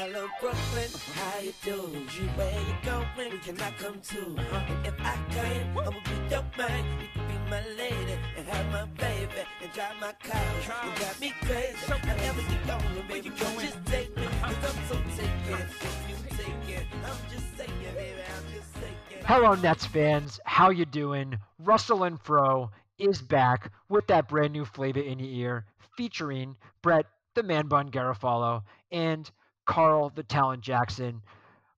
Hello, Brooklyn, how you doing? You where you going? Can I come too? And if I can, I'ma be your man. You can be my lady and have my baby and drive my car. You got me crazy. However you going, baby, you just take me. Cause I'm so taken. If you take it, I'm just saying, baby, I'm just saying. Hello, Nets fans. How you doing? Russell and Fro is back with that brand new flavor in your ear, featuring Brett, the man bun Garofalo, and Carl, the talent Jackson.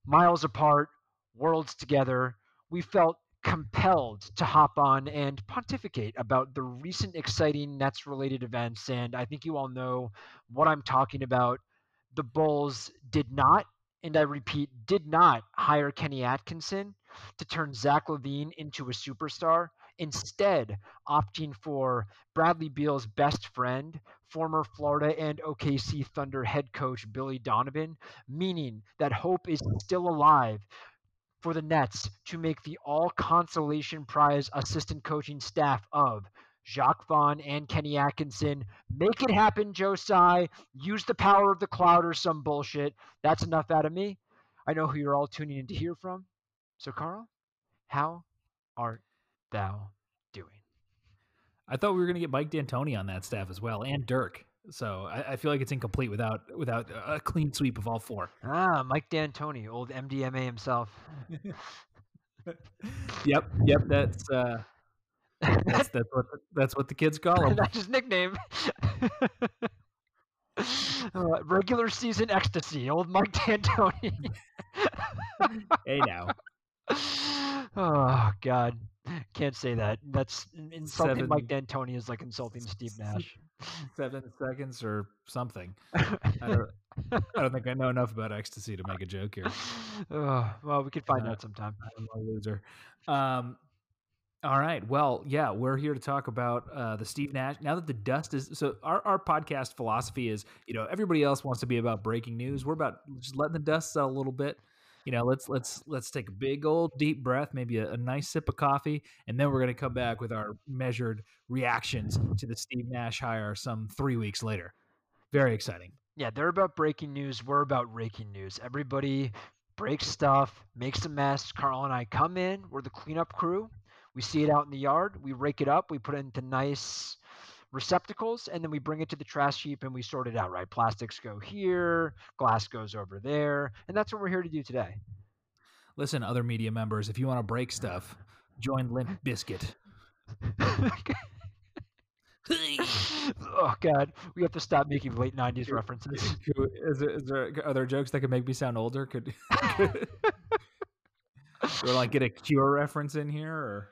Miles apart, worlds together. We felt compelled to hop on and pontificate about the recent exciting Nets related events. And I think you all know what I'm talking about. The Bulls did not, and I repeat, did not hire Kenny Atkinson to turn Zach LaVine into a superstar, instead opting for Bradley Beal's best friend, former Florida and OKC Thunder head coach Billy Donovan, meaning that hope is still alive for the Nets to make the all consolation prize assistant coaching staff of Jacque Vaughn and Kenny Atkinson. Make it happen, Joe Tsai. Use the power of the cloud or some bullshit. That's enough out of me. I know who you're all tuning in to hear from. So, Carl, how art thou? I thought we were going to get Mike D'Antoni on that staff as well, and Dirk. So I, I, feel like it's incomplete without without a clean sweep of all four. Ah, Mike D'Antoni, old MDMA himself. yep, yep. That's uh, that's that's what the, that's what the kids call him. that's his nickname. uh, regular season ecstasy, old Mike D'Antoni. hey now. Oh God, can't say that. That's insulting. Seven, Mike D'Antoni is like insulting Steve Nash. Seven seconds or something. I don't, I don't think I know enough about ecstasy to make a joke here. Oh, well, we could find uh, out sometime. I'm a loser. Um, all right. Well, yeah, we're here to talk about uh, the Steve Nash. Now that the dust is so, our, our podcast philosophy is, you know, everybody else wants to be about breaking news. We're about just letting the dust settle a little bit you know, let's let's let's take a big old deep breath, maybe a, a nice sip of coffee, and then we're going to come back with our measured reactions to the Steve Nash hire some three weeks later. Very exciting. Yeah, they're about breaking news. We're about raking news. Everybody breaks stuff, makes a mess. Carl and I come in. We're the cleanup crew. We see it out in the yard. We rake it up. We put it into nice receptacles and then we bring it to the trash heap and we sort it out, right? Plastics go here, glass goes over there, and that's what we're here to do today. Listen, other media members, if you want to break stuff, join Limp Bizkit. oh God, we have to stop making late '90s references. Is there, is there, are there jokes that could make me sound older? Could, could or like get a Cure reference in here, or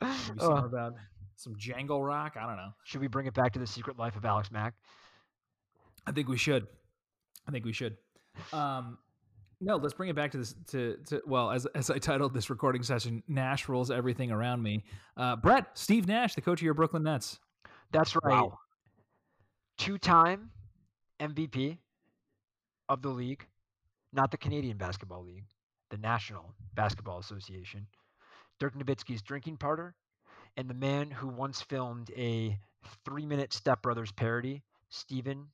maybe uh, about some Jangle Rock. I don't know. Should we bring it back to the Secret Life of Alex Mack? I think we should. I think we should. Um, no, let's bring it back to this. To, to well, as as I titled this recording session, Nash rules everything around me. Uh, Brett, Steve Nash, the coach of your Brooklyn Nets. That's right. Wow. Two-time MVP of the league, not the Canadian Basketball League, the National Basketball Association. Dirk Nowitzki's drinking partner, and the man who once filmed a three minute Step Brothers parody, Stephen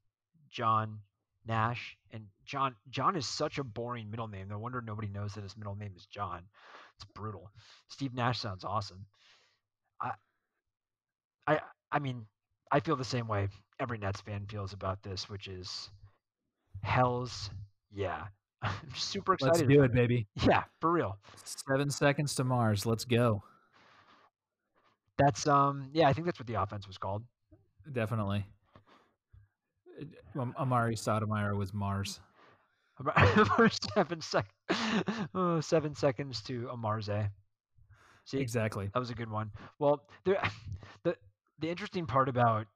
John Nash. And John John is such a boring middle name. No wonder nobody knows that his middle name is John. It's brutal. Steve Nash sounds awesome. I I I mean, I feel the same way every Nets fan feels about this, which is hell's yeah. I'm super excited. Let's do it, baby. Yeah, for real. Seven seconds to Mars. Let's go. That's um yeah, I think that's what the offense was called. Definitely. Amar'e Stoudemire was Mars. seven, sec- oh, seven seconds to Amarze. See, exactly. That was a good one. Well, there, the the interesting part about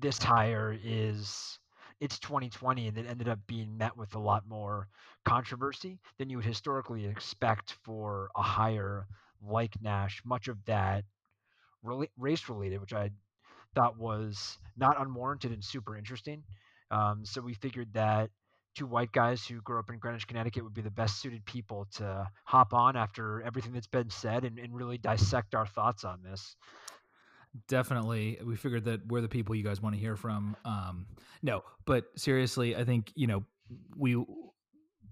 this hire is it's 2020 and it ended up being met with a lot more controversy than you would historically expect for a hire like Nash. Much of that race related, which I thought was not unwarranted and super interesting. Um, so we figured that two white guys who grew up in Greenwich, Connecticut would be the best suited people to hop on after everything that's been said and, and really dissect our thoughts on this. Definitely. We figured that we're the people you guys want to hear from. Um, no, but seriously, I think, you know, we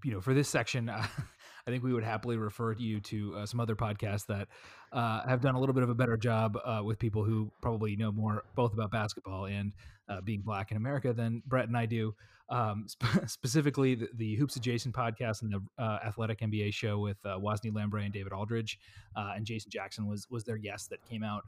you know, for this section, uh, I think we would happily refer you to uh, some other podcasts that uh, have done a little bit of a better job uh, with people who probably know more both about basketball and uh, being black in America than Brett and I do. Um, sp- specifically, the, the, Hoops Adjacent podcast and the uh, Athletic NBA show with uh, Wosny Lambre and David Aldridge, and Jason Jackson was was their guest that came out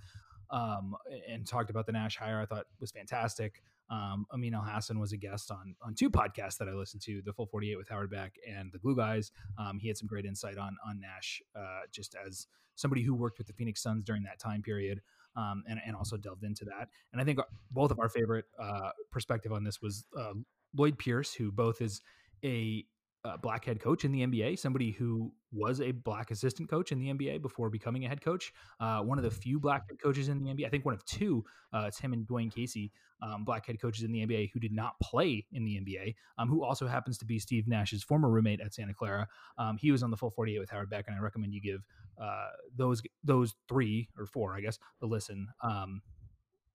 um, and talked about the Nash hire. I thought was fantastic. Um, Amin Elhassan was a guest on on two podcasts that I listened to, the Full 48 with Howard Beck and the Glue Guys. Um, he had some great insight on on Nash, uh, just as somebody who worked with the Phoenix Suns during that time period. Um, and, and also delved into that. And I think both of our favorite uh, perspective on this was uh, Lloyd Pierce, who both is a uh, black head coach in the NBA, somebody who was a black assistant coach in the NBA before becoming a head coach. Uh, one of the few black head coaches in the NBA. I think one of two. Uh, it's him and Dwane Casey, um, black head coaches in the NBA who did not play in the NBA. Um, who also happens to be Steve Nash's former roommate at Santa Clara. Um, he was on the full 48 with Howard Beck, and I recommend you give uh, those those three or four, I guess, a listen. Um,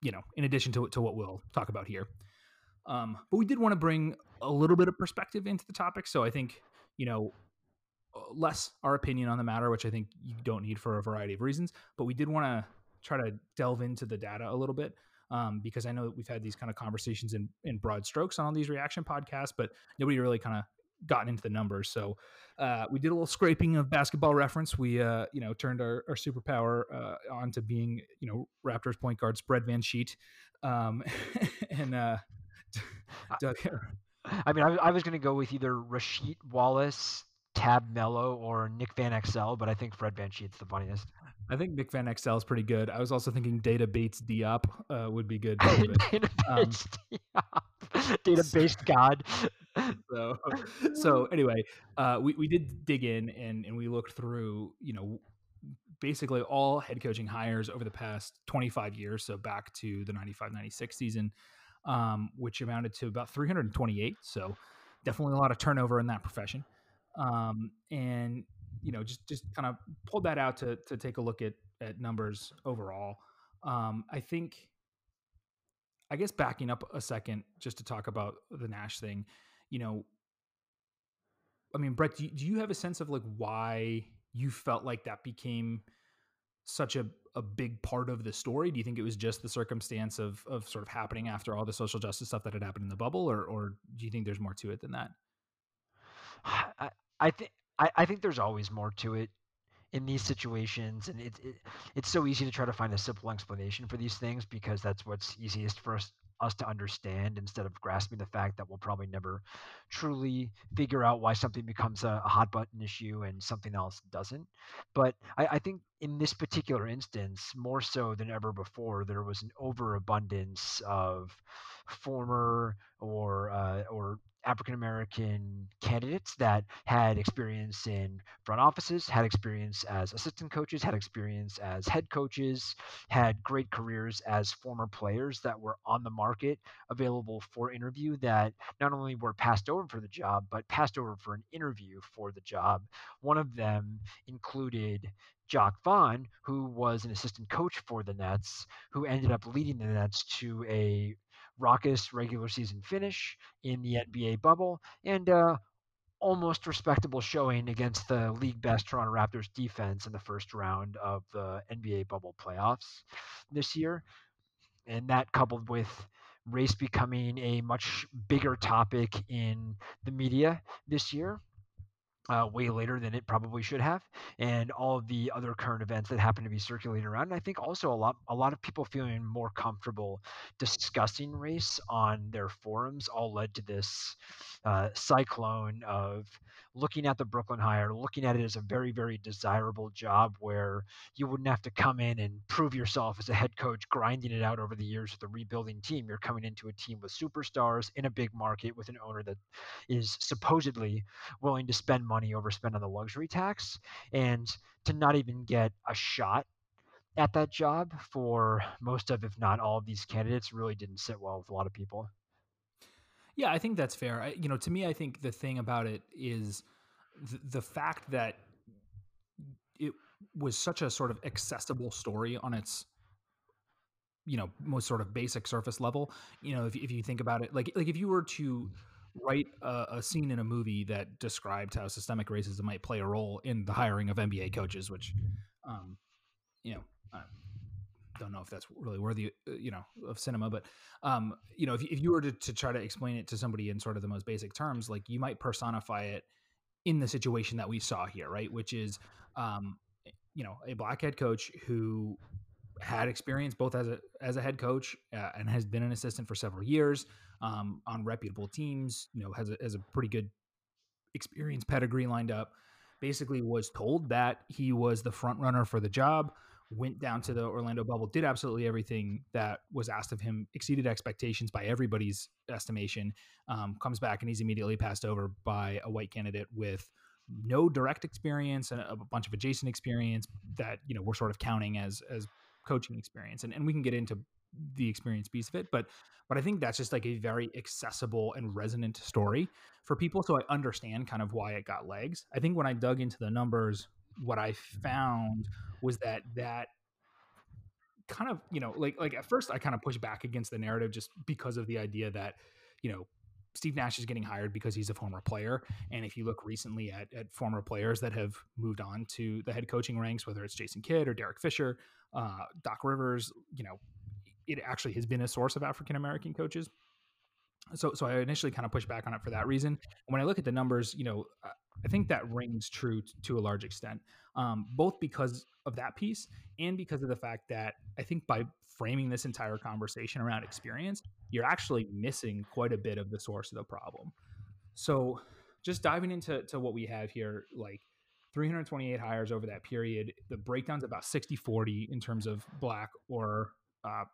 you know, in addition to to what we'll talk about here. Um, but we did want to bring a little bit of perspective into the topic. So I think, you know, uh, less our opinion on the matter, which I think you don't need for a variety of reasons. But we did want to try to delve into the data a little bit um, because I know that we've had these kind of conversations in, in broad strokes on all these reaction podcasts, but nobody really kind of gotten into the numbers. So uh, we did a little scraping of basketball reference. We, uh, you know, turned our, our superpower uh, on to being, you know, Raptors point guard spread Van Sheet. Um, and uh, Doug. I mean, I, I was going to go with either Rasheed Wallace, Tab Mello, or Nick Van Exel, but I think Fred Van Sheet's the funniest. I think Nick Van Exel is pretty good. I was also thinking Data Bates Diop uh, would be good. Data um, Diop. Data based God. so, so anyway, uh, we, we did dig in and, and we looked through, you know, basically all head coaching hires over the past 25 years. So back to the 95 96 season um, which amounted to about 328. So definitely a lot of turnover in that profession. Um, and you know, just just kind of pulled that out to to take a look at at numbers overall. Um, I think, I guess backing up a second just to talk about the Nash thing, you know, I mean, Brett, do you, do you have a sense of like why you felt like that became such a a big part of the story? Do you think it was just the circumstance of of sort of happening after all the social justice stuff that had happened in the bubble, or or do you think there's more to it than that? I, I think I, think there's always more to it in these situations, and it, it it's so easy to try to find a simple explanation for these things because that's what's easiest for us us to understand instead of grasping the fact that we'll probably never truly figure out why something becomes a, a hot button issue and something else doesn't. But I, I, think in this particular instance, more so than ever before, there was an overabundance of former or uh, or African American candidates that had experience in front offices, had experience as assistant coaches, had experience as head coaches, had great careers as former players that were on the market available for interview that not only were passed over for the job, but passed over for an interview for the job. One of them included Jacque Vaughn, who was an assistant coach for the Nets, who ended up leading the Nets to a raucous regular season finish in the NBA bubble, and uh, almost respectable showing against the league best Toronto Raptors defense in the first round of the NBA bubble playoffs this year. And that coupled with race becoming a much bigger topic in the media this year uh, way later than it probably should have, and all of the other current events that happen to be circulating around. And I think also a lot a lot of people feeling more comfortable discussing race on their forums all led to this uh, cyclone of looking at the Brooklyn hire, looking at it as a very, very desirable job where you wouldn't have to come in and prove yourself as a head coach, grinding it out over the years with a rebuilding team. You're coming into a team with superstars in a big market with an owner that is supposedly willing to spend money, overspend on the luxury tax, and to not even get a shot at that job for most of, if not all of these candidates, really didn't sit well with a lot of people. Yeah, I think that's fair. I, you know, to me, I think the thing about it is th- the fact that it was such a sort of accessible story on its you know most sort of basic surface level you know if, if you think about it like like if you were to write a, a, scene in a movie that described how systemic racism might play a role in the hiring of NBA coaches, which, um, you know, I don't know if that's really worthy, uh, you know, of cinema, but, um, you know, if, if you were to, to try to explain it to somebody in sort of the most basic terms, like you might personify it in the situation that we saw here, right? Which is, um, you know, a black head coach who had experience both as a as a head coach uh, and has been an assistant for several years um, on reputable teams. You know, has a, has a pretty good experience pedigree lined up. Basically, was told that he was the front runner for the job. Went down to the Orlando bubble, did absolutely everything that was asked of him, exceeded expectations by everybody's estimation. Um, comes back and he's immediately passed over by a white candidate with no direct experience and a bunch of adjacent experience that you know we're sort of counting as as coaching experience and, and we can get into the experience piece of it but but i think that's just like a very accessible and resonant story for people so i understand kind of why it got legs i think when i dug into the numbers what i found was that that kind of you know like like at first i kind of pushed back against the narrative just because of the idea that you know Steve Nash is getting hired because he's a former player. And if you look recently at, at former players that have moved on to the head coaching ranks, whether it's Jason Kidd or Derek Fisher, uh, Doc Rivers, you know, it actually has been a source of African American coaches. So, so I initially kind of pushed back on it for that reason. When I look at the numbers, you know, I think that rings true t- to a large extent, um, both because of that piece and because of the fact that I think by framing this entire conversation around experience, you're actually missing quite a bit of the source of the problem. So, just diving into to what we have here, like 328 hires over that period, the breakdown's about 60 40 in terms of black or uh,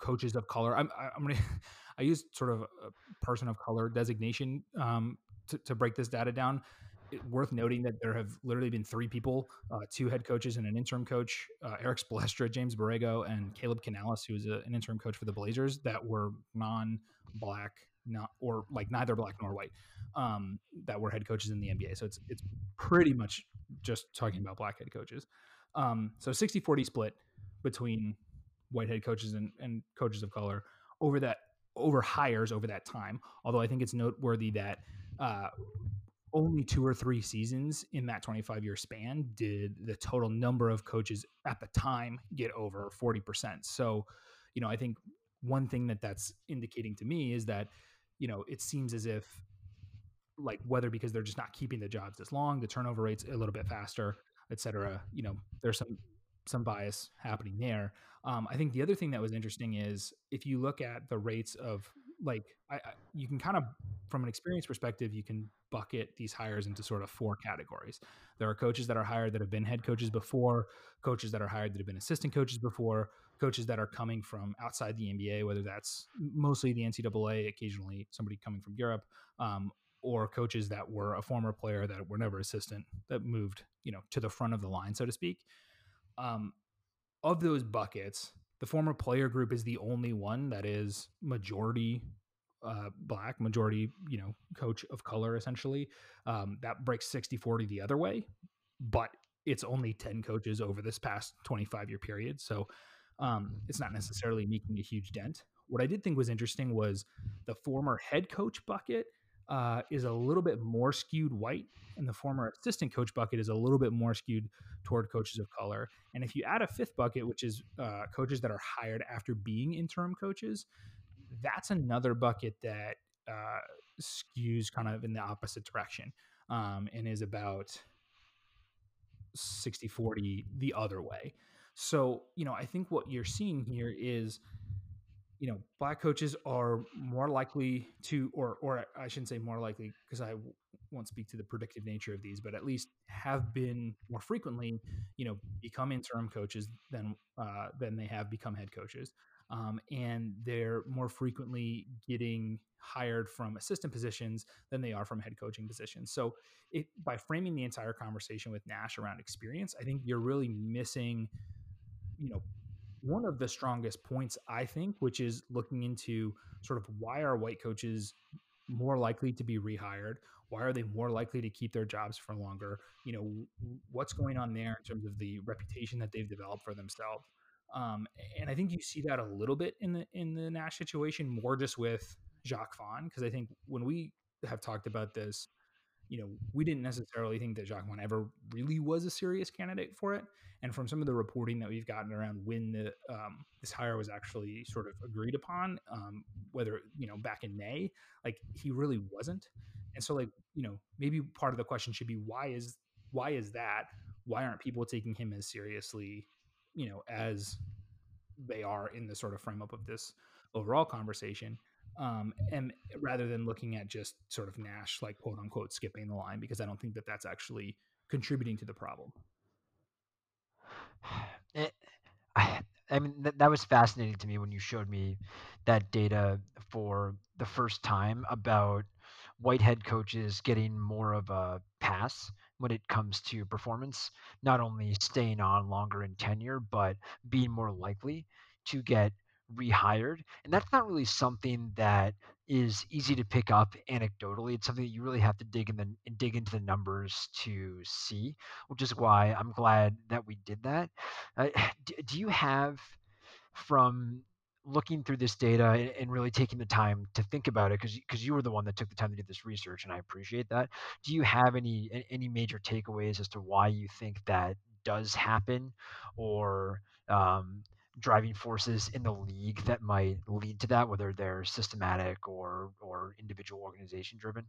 coaches of color. I'm, I'm to, I use sort of a person of color designation um, to, to break this data down it, worth noting that there have literally been three people, uh, two head coaches and an interim coach, uh, Erik Spoelstra, James Borrego, and Caleb Canales, who is a, an interim coach for the Blazers, that were non-black, not or like neither black nor white, um, that were head coaches in the NBA. So it's it's pretty much just talking about black head coaches. Um, so 60-40 split between white head coaches and, and coaches of color over that over hires over that time. Although I think it's noteworthy that uh, only two or three seasons in that 25 year span did the total number of coaches at the time get over 40%. So, you know, I think one thing that that's indicating to me is that, you know, it seems as if like whether because they're just not keeping the jobs as long, the turnover rates a little bit faster, et cetera, you know, there's some some bias happening there. Um, I think the other thing that was interesting is if you look at the rates of like I, I, you can kind of from an experience perspective you can bucket these hires into sort of four categories. There are coaches that are hired that have been head coaches before coaches that are hired that have been assistant coaches before coaches that are coming from outside the nba whether that's mostly the ncaa occasionally somebody coming from europe um, or coaches that were a former player that were never assistant that moved you know to the front of the line so to speak. Um, of those buckets the former player group is the only one that is majority uh, black, majority, you know, coach of color essentially. Um, that breaks 60 40 the other way, but it's only 10 coaches over this past 25 year period. So um, it's not necessarily making a huge dent. What I did think was interesting was the former head coach bucket uh, is a little bit more skewed white, and the former assistant coach bucket is a little bit more skewed toward coaches of color. And if you add a fifth bucket, which is uh, coaches that are hired after being interim coaches, that's another bucket that uh, skews kind of in the opposite direction um, and is about 60 40 the other way. So, you know, I think what you're seeing here is you know, black coaches are more likely to, or or I shouldn't say more likely because I won't speak to the predictive nature of these, but at least have been more frequently, you know, become interim coaches than uh, than they have become head coaches, um, and they're more frequently getting hired from assistant positions than they are from head coaching positions. So, it, by framing the entire conversation with Nash around experience, I think you're really missing, you know, one of the strongest points, I think, which is looking into sort of why are white coaches more likely to be rehired? Why are they more likely to keep their jobs for longer? You know, what's going on there in terms of the reputation that they've developed for themselves? Um, and I think you see that a little bit in the in the Nash situation, more just with Jacque Vaughn, because I think when we have talked about this. You know, we didn't necessarily think that Jacque Vaughn ever really was a serious candidate for it. And from some of the reporting that we've gotten around when the um, this hire was actually sort of agreed upon, um, whether you know back in May, like he really wasn't. And so, like you know, maybe part of the question should be why is why is that? Why aren't people taking him as seriously, you know, as they are in the sort of frame up of this overall conversation? Um, and rather than looking at just sort of Nash, like quote unquote, skipping the line, because I don't think that that's actually contributing to the problem. It, I, I mean, th- that was fascinating to me when you showed me that data for the first time about white head coaches getting more of a pass when it comes to performance, not only staying on longer in tenure, but being more likely to get rehired. And that's not really something that is easy to pick up anecdotally. It's something that you really have to dig in the dig into the numbers to see, which is why I'm glad that we did that. Uh, do, do you have from looking through this data and, and really taking the time to think about it because because you were the one that took the time to do this research and I appreciate that. Do you have any any major takeaways as to why you think that does happen or um, driving forces in the league that might lead to that, whether they're systematic or or individual organization driven?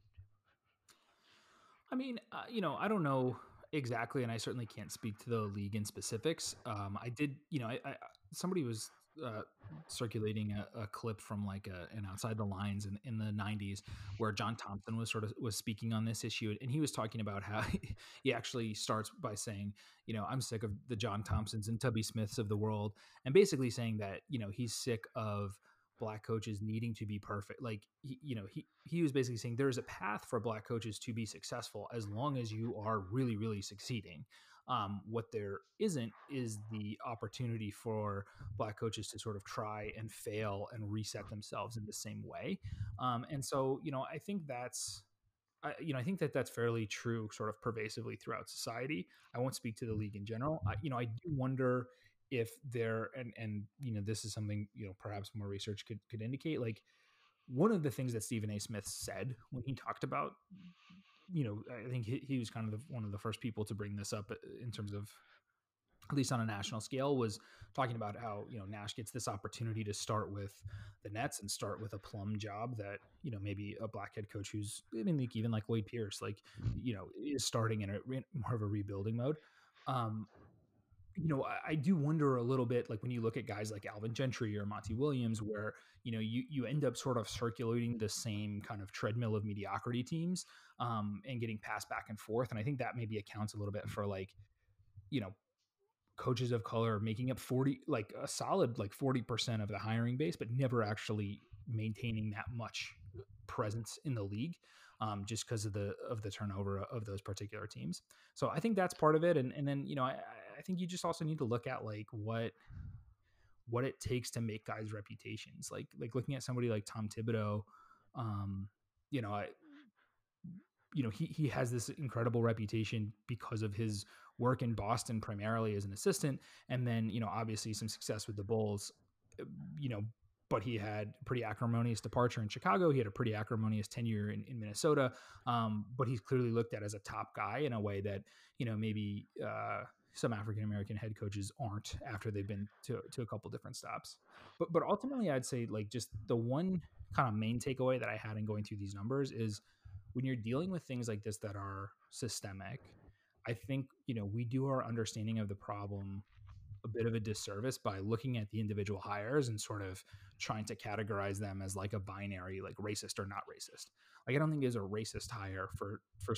I mean, uh, you know, I don't know exactly, and I certainly can't speak to the league in specifics. Um, I did, you know, I, I somebody was uh, circulating a, a, clip from like a, an outside the lines in, in the 90s where john thompson was sort of was speaking on this issue and he was talking about how he actually starts by saying you know i'm sick of the john thompsons and tubby smiths of the world and basically saying that you know he's sick of black coaches needing to be perfect. Like he, you know he he was basically saying there's a path for black coaches to be successful as long as you are really really succeeding um, what there isn't is the opportunity for black coaches to sort of try and fail and reset themselves in the same way. Um, and so, you know, I think that's I, you know, I think that that's fairly true, sort of pervasively throughout society. I won't speak to the league in general. I, you know, I do wonder if there, and and you know, this is something you know, perhaps more research could could indicate. Like one of the things that Stephen A. Smith said when he talked about you know, I think he, he was kind of the, one of the first people to bring this up uh, in terms of at least on a national scale, was talking about how you know Nash gets this opportunity to start with the Nets and start with a plum job that you know maybe a black head coach who's I mean like even like Lloyd Pierce like you know is starting in a more of a rebuilding mode. Um, you know, I, I, do wonder a little bit, like when you look at guys like Alvin Gentry or Monty Williams, where you know you you end up sort of circulating the same kind of treadmill of mediocrity teams um, and getting passed back and forth. And I think that maybe accounts a little bit for like, you know, coaches of color making up 40 like a solid like 40% of the hiring base but never actually maintaining that much presence in the league um, just because of the of the turnover of those particular teams so i think that's part of it and, and then you know I, I think you just also need to look at like what what it takes to make guys reputations like like looking at somebody like tom thibodeau um, you know I, you know he he has this incredible reputation because of his work in Boston primarily as an assistant, and then you know obviously some success with the Bulls. Uh, you know, but he had a pretty acrimonious departure in Chicago. He had a pretty acrimonious tenure in, in Minnesota. Um, but he's clearly looked at as a top guy in a way that you know maybe uh, some African American head coaches aren't after they've been to to a couple different stops. But but ultimately, I'd say like just the one kind of main takeaway that I had in going through these numbers is when you're dealing with things like this that are systemic, I think, you know, we do our understanding of the problem a bit of a disservice by looking at the individual hires and sort of trying to categorize them as like a binary, like racist or not racist. Like I don't think it's a racist hire for for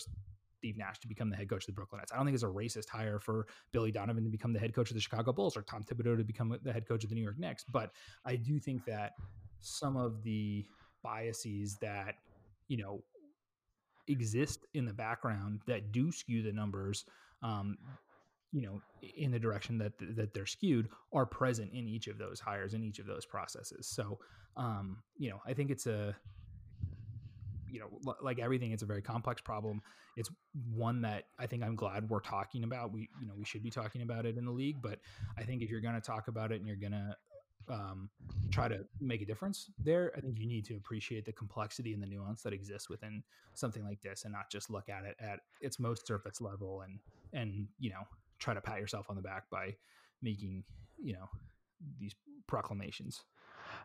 Steve Nash to become the head coach of the Brooklyn Nets. I don't think it's a racist hire for Billy Donovan to become the head coach of the Chicago Bulls or Tom Thibodeau to become the head coach of the New York Knicks. But I do think that some of the biases that you know exist in the background that do skew the numbers um, you know in the direction that that they're skewed are present in each of those hires in each of those processes so um, you know i think it's a you know like everything it's a very complex problem it's one that i think i'm glad we're talking about we you know we should be talking about it in the league but i think if you're going to talk about it and you're going to um, try to make a difference there. I think you need to appreciate the complexity and the nuance that exists within something like this, and not just look at it at its most surface level and and you know try to pat yourself on the back by making you know these proclamations.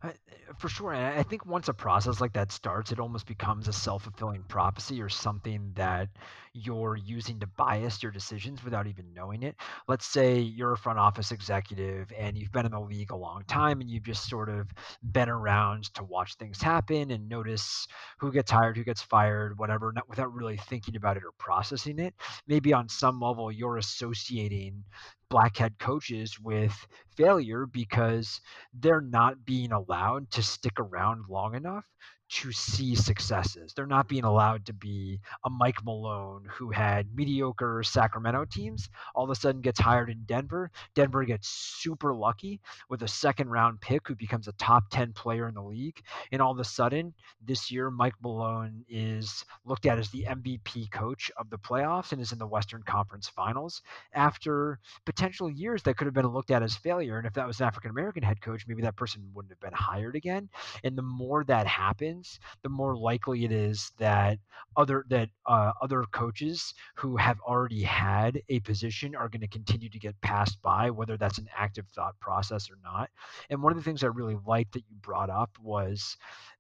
Uh, for sure. And I think once a process like that starts, it almost becomes a self fulfilling prophecy or something that you're using to bias your decisions without even knowing it. Let's say you're a front office executive and you've been in the league a long time and you've just sort of been around to watch things happen and notice who gets hired, who gets fired, whatever, not, without really thinking about it or processing it. Maybe on some level, you're associating black head coaches with failure because they're not being allowed to stick around long enough to see successes. They're not being allowed to be a Mike Malone who had mediocre Sacramento teams, all of a sudden gets hired in Denver. Denver gets super lucky with a second round pick who becomes a top 10 player in the league. And all of a sudden, this year, Mike Malone is looked at as the MVP coach of the playoffs and is in the Western Conference finals after potential years that could have been looked at as failure. And if that was an African American head coach, maybe that person wouldn't have been hired again. And the more that happens, the more likely it is that other that uh, other coaches who have already had a position are going to continue to get passed by, whether that's an active thought process or not. And one of the things I really liked that you brought up was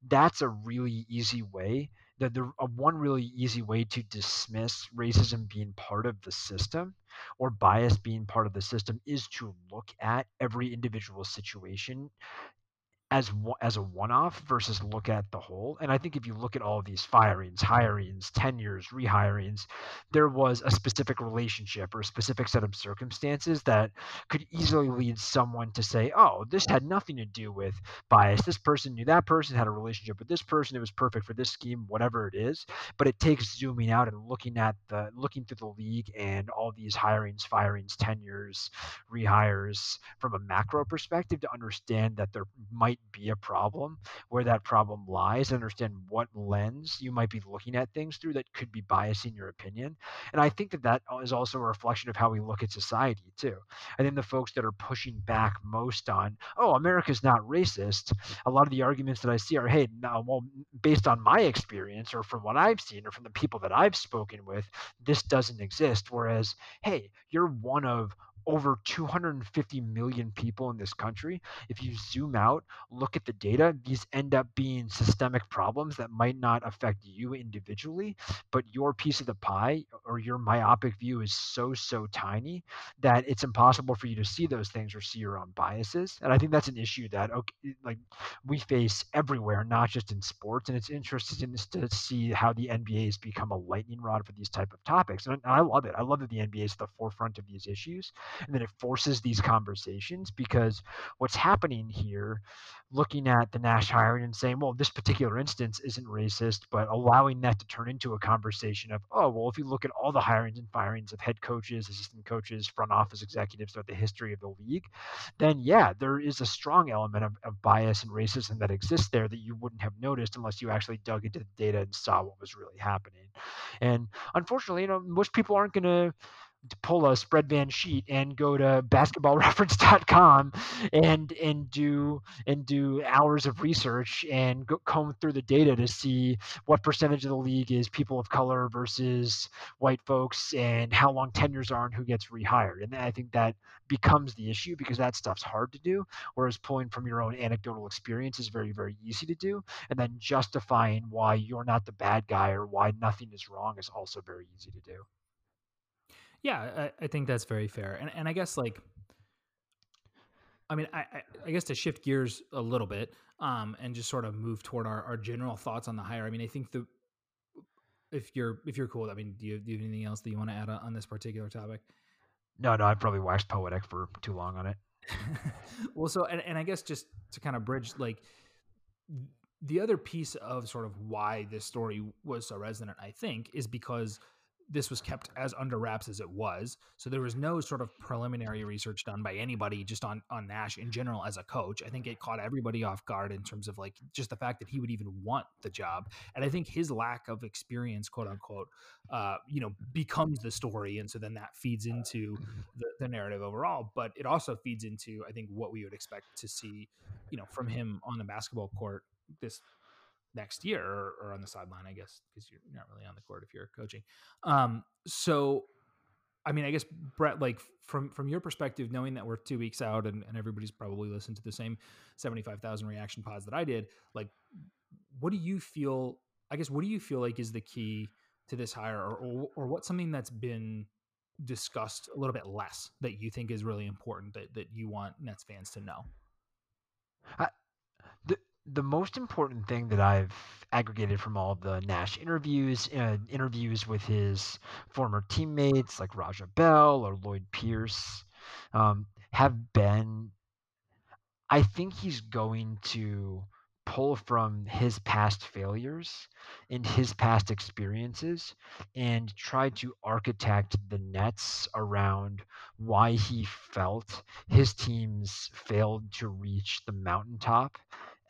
that's a really easy way that the uh, one really easy way to dismiss racism being part of the system or bias being part of the system is to look at every individual situation as as a one-off versus look at the whole. And I think if you look at all these firings, hirings, tenures, rehirings, there was a specific relationship or a specific set of circumstances that could easily lead someone to say, "Oh, this had nothing to do with bias. This person knew that person had a relationship with this person. It was perfect for this scheme, whatever it is." But it takes zooming out and looking at the looking through the league and all these hirings, firings, tenures, rehires from a macro perspective to understand that there might might be a problem, where that problem lies, understand what lens you might be looking at things through that could be biasing your opinion. And I think that that is also a reflection of how we look at society too. I think the folks that are pushing back most on, oh, America's not racist, a lot of the arguments that I see are, hey, now, well, based on my experience or from what I've seen or from the people that I've spoken with, this doesn't exist. Whereas, hey, you're one of over 250 million people in this country. If you zoom out, look at the data, these end up being systemic problems that might not affect you individually, but your piece of the pie or your myopic view is so, so tiny that it's impossible for you to see those things or see your own biases. And I think that's an issue that okay, like we face everywhere, not just in sports. And it's interesting to see how the NBA has become a lightning rod for these type of topics. And I love it. I love that the NBA is at the forefront of these issues and then it forces these conversations because what's happening here looking at the nash hiring and saying well this particular instance isn't racist but allowing that to turn into a conversation of oh well if you look at all the hirings and firings of head coaches assistant coaches front office executives throughout the history of the league then yeah there is a strong element of, of bias and racism that exists there that you wouldn't have noticed unless you actually dug into the data and saw what was really happening. And unfortunately you know most people aren't going to pull a spread van sheet and go to basketballreference.com and and do and do hours of research and go, comb through the data to see what percentage of the league is people of color versus white folks and how long tenures are and who gets rehired. And i think that becomes the issue because that stuff's hard to do whereas pulling from your own anecdotal experience is very very easy to do. And then justifying why you're not the bad guy or why nothing is wrong is also very easy to do yeah, I, I think that's very fair. And and I guess like I mean, I, I guess to shift gears a little bit, um, and just sort of move toward our, our general thoughts on the hire. I mean, I think the if you're if you're cool, I mean, do you, do you have anything else that you want to add on, on this particular topic? No, no, I've probably waxed poetic for too long on it. well, so and, and I guess just to kind of bridge, like the other piece of sort of why this story was so resonant, I think, is because this was kept as under wraps as it was. So there was no sort of preliminary research done by anybody just on on Nash in general as a coach. I think it caught everybody off guard in terms of like just the fact that he would even want the job. And I think his lack of experience, quote unquote, uh, you know, becomes the story. And so then that feeds into the, the narrative overall. But it also feeds into, I think, what we would expect to see, you know, from him on the basketball court this next year or, or on the sideline, I guess, because you're not really on the court if you're coaching. Um, so, I mean, I guess Brett, like from from your perspective, knowing that we're two weeks out and, and everybody's probably listened to the same seventy five thousand reaction pods that I did, like, what do you feel? I guess what do you feel like is the key to this hire, or or, or what's something that's been discussed a little bit less that you think is really important that that you want Nets fans to know? I, the most important thing that I've aggregated from all the Nash interviews, uh, interviews with his former teammates like Raja Bell or Lloyd Pierce, um, have been. I think he's going to pull from his past failures and his past experiences and try to architect the Nets around why he felt his teams failed to reach the mountaintop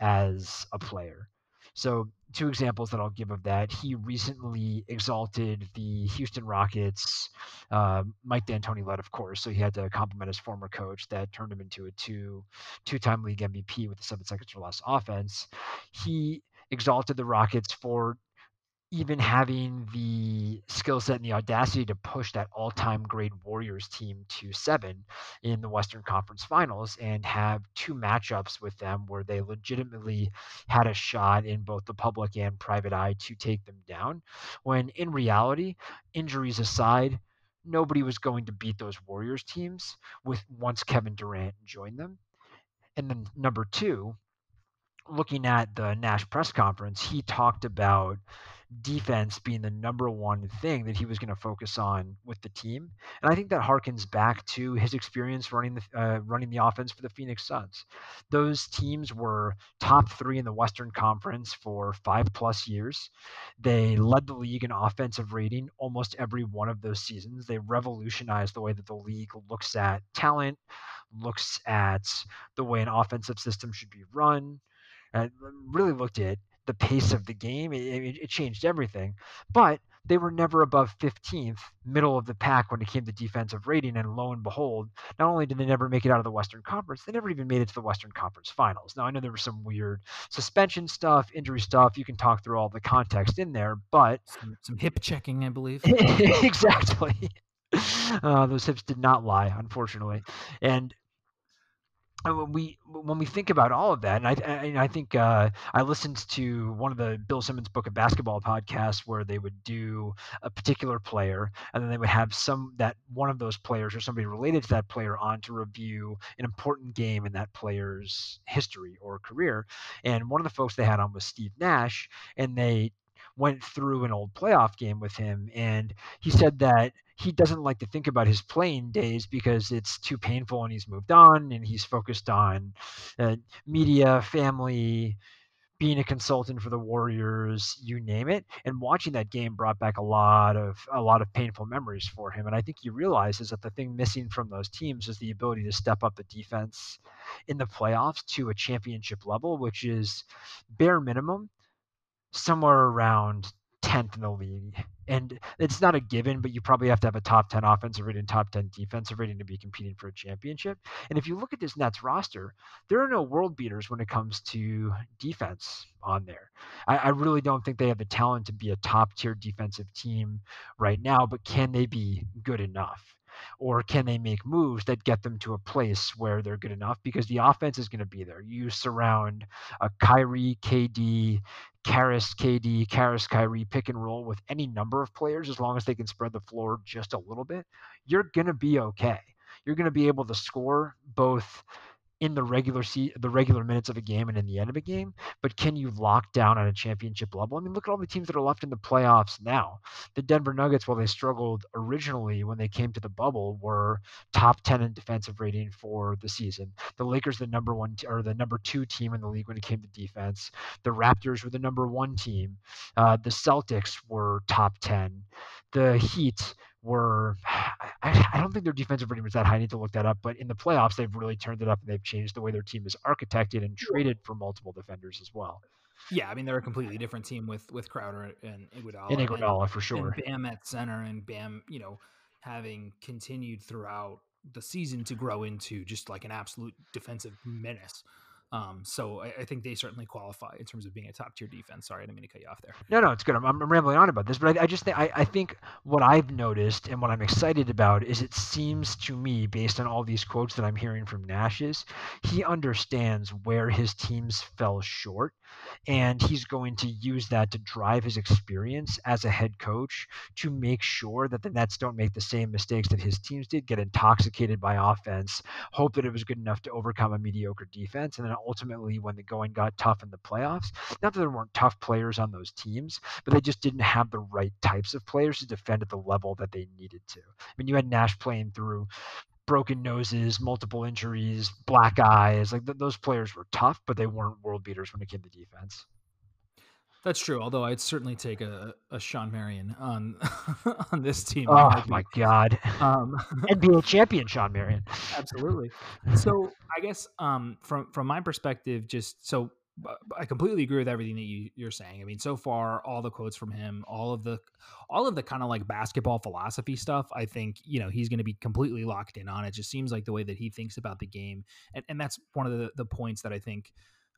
as a player. So, two examples that I'll give of that. He recently exalted the Houston Rockets. Uh, Mike D'Antoni led, of course, so he had to compliment his former coach that turned him into a two two-time league MVP with the seven seconds or less offense. He exalted the Rockets for even having the skill set and the audacity to push that all-time great Warriors team to seven in the Western Conference Finals and have two matchups with them where they legitimately had a shot in both the public and private eye to take them down. When in reality, injuries aside, nobody was going to beat those Warriors teams with once Kevin Durant joined them. And then number two, looking at the Nash press conference, he talked about defense being the number one thing that he was going to focus on with the team. And I think that harkens back to his experience running the uh, running the offense for the Phoenix Suns. Those teams were top three in the Western Conference for five plus years. They led the league in offensive rating almost every one of those seasons. They revolutionized the way that the league looks at talent, looks at the way an offensive system should be run. And really looked at the pace of the game. It, it, changed everything. But they were never above 15th, middle of the pack when it came to defensive rating. And lo and behold, not only did they never make it out of the Western Conference, they never even made it to the Western Conference Finals. Now, I know there was some weird suspension stuff, injury stuff. You can talk through all the context in there, but. Some, some hip checking, I believe. exactly. Uh, those hips did not lie, unfortunately. And we when we think about all of that, and I and I think uh, I listened to one of the Bill Simmons Book of Basketball podcasts where they would do a particular player, and then they would have some that one of those players or somebody related to that player on to review an important game in that player's history or career. And one of the folks they had on was Steve Nash, and they went through an old playoff game with him, and he said that he doesn't like to think about his playing days because it's too painful and he's moved on and he's focused on uh, media, family, being a consultant for the Warriors, you name it. And watching that game brought back a lot of a lot of painful memories for him. And I think he realizes that the thing missing from those teams is the ability to step up the defense in the playoffs to a championship level, which is bare minimum somewhere around 10th in the league. And it's not a given, but you probably have to have a top 10 offensive rating, top 10 defensive rating to be competing for a championship. And if you look at this Nets roster, there are no world beaters when it comes to defense on there. I, I really don't think they have the talent to be a top tier defensive team right now, but can they be good enough? Or can they make moves that get them to a place where they're good enough? Because the offense is going to be there. You surround a Kyrie, KD, Caris, KD, Caris, Kyrie pick and roll with any number of players as long as they can spread the floor just a little bit, you're going to be okay. You're going to be able to score both in the regular se- the regular minutes of a game and in the end of a game, but can you lock down at a championship level? I mean, look at all the teams that are left in the playoffs now. The Denver Nuggets, while they struggled originally when they came to the bubble, were top 10 in defensive rating for the season. The Lakers, the number one t- or the number two team in the league when it came to defense. The Raptors were the number one team. Uh, the Celtics were top 10. The Heat were I, I, don't think their defensive rating was that high. I need to look that up. But in the playoffs, they've really turned it up and they've changed the way their team is architected and traded for multiple defenders as well. Yeah, I mean they're a completely different team with with Crowder and Iguodala. And Iguodala and, for sure. And Bam at center and Bam, you know, having continued throughout the season to grow into just like an absolute defensive menace. Um, so I, I, think they certainly qualify in terms of being a top tier defense. Sorry, I didn't mean to cut you off there. No, no, it's good. I'm, I'm rambling on about this, but I, I just think I, I think what I've noticed and what I'm excited about is it seems to me, based on all these quotes that I'm hearing from Nash, is he understands where his teams fell short, and he's going to use that to drive his experience as a head coach to make sure that the Nets don't make the same mistakes that his teams did, get intoxicated by offense, hope that it was good enough to overcome a mediocre defense, and then ultimately when the going got tough in the playoffs, not that there weren't tough players on those teams, but they just didn't have the right types of players to defend at the level that they needed to. I mean, you had Nash playing through broken noses, multiple injuries, black eyes. Like th- those players were tough, but they weren't world beaters when it came to defense. That's true. Although I'd certainly take a, a Shawn Marion on on this team. Oh my god! Um, NBA champion Shawn Marion. Absolutely. So I guess um, from from my perspective, just so I completely agree with everything that you, you're saying. I mean, so far, all the quotes from him, all of the, all of the kind of like basketball philosophy stuff. I think you know he's going to be completely locked in on. It just seems like the way that he thinks about the game, and, and that's one of the, the points that I think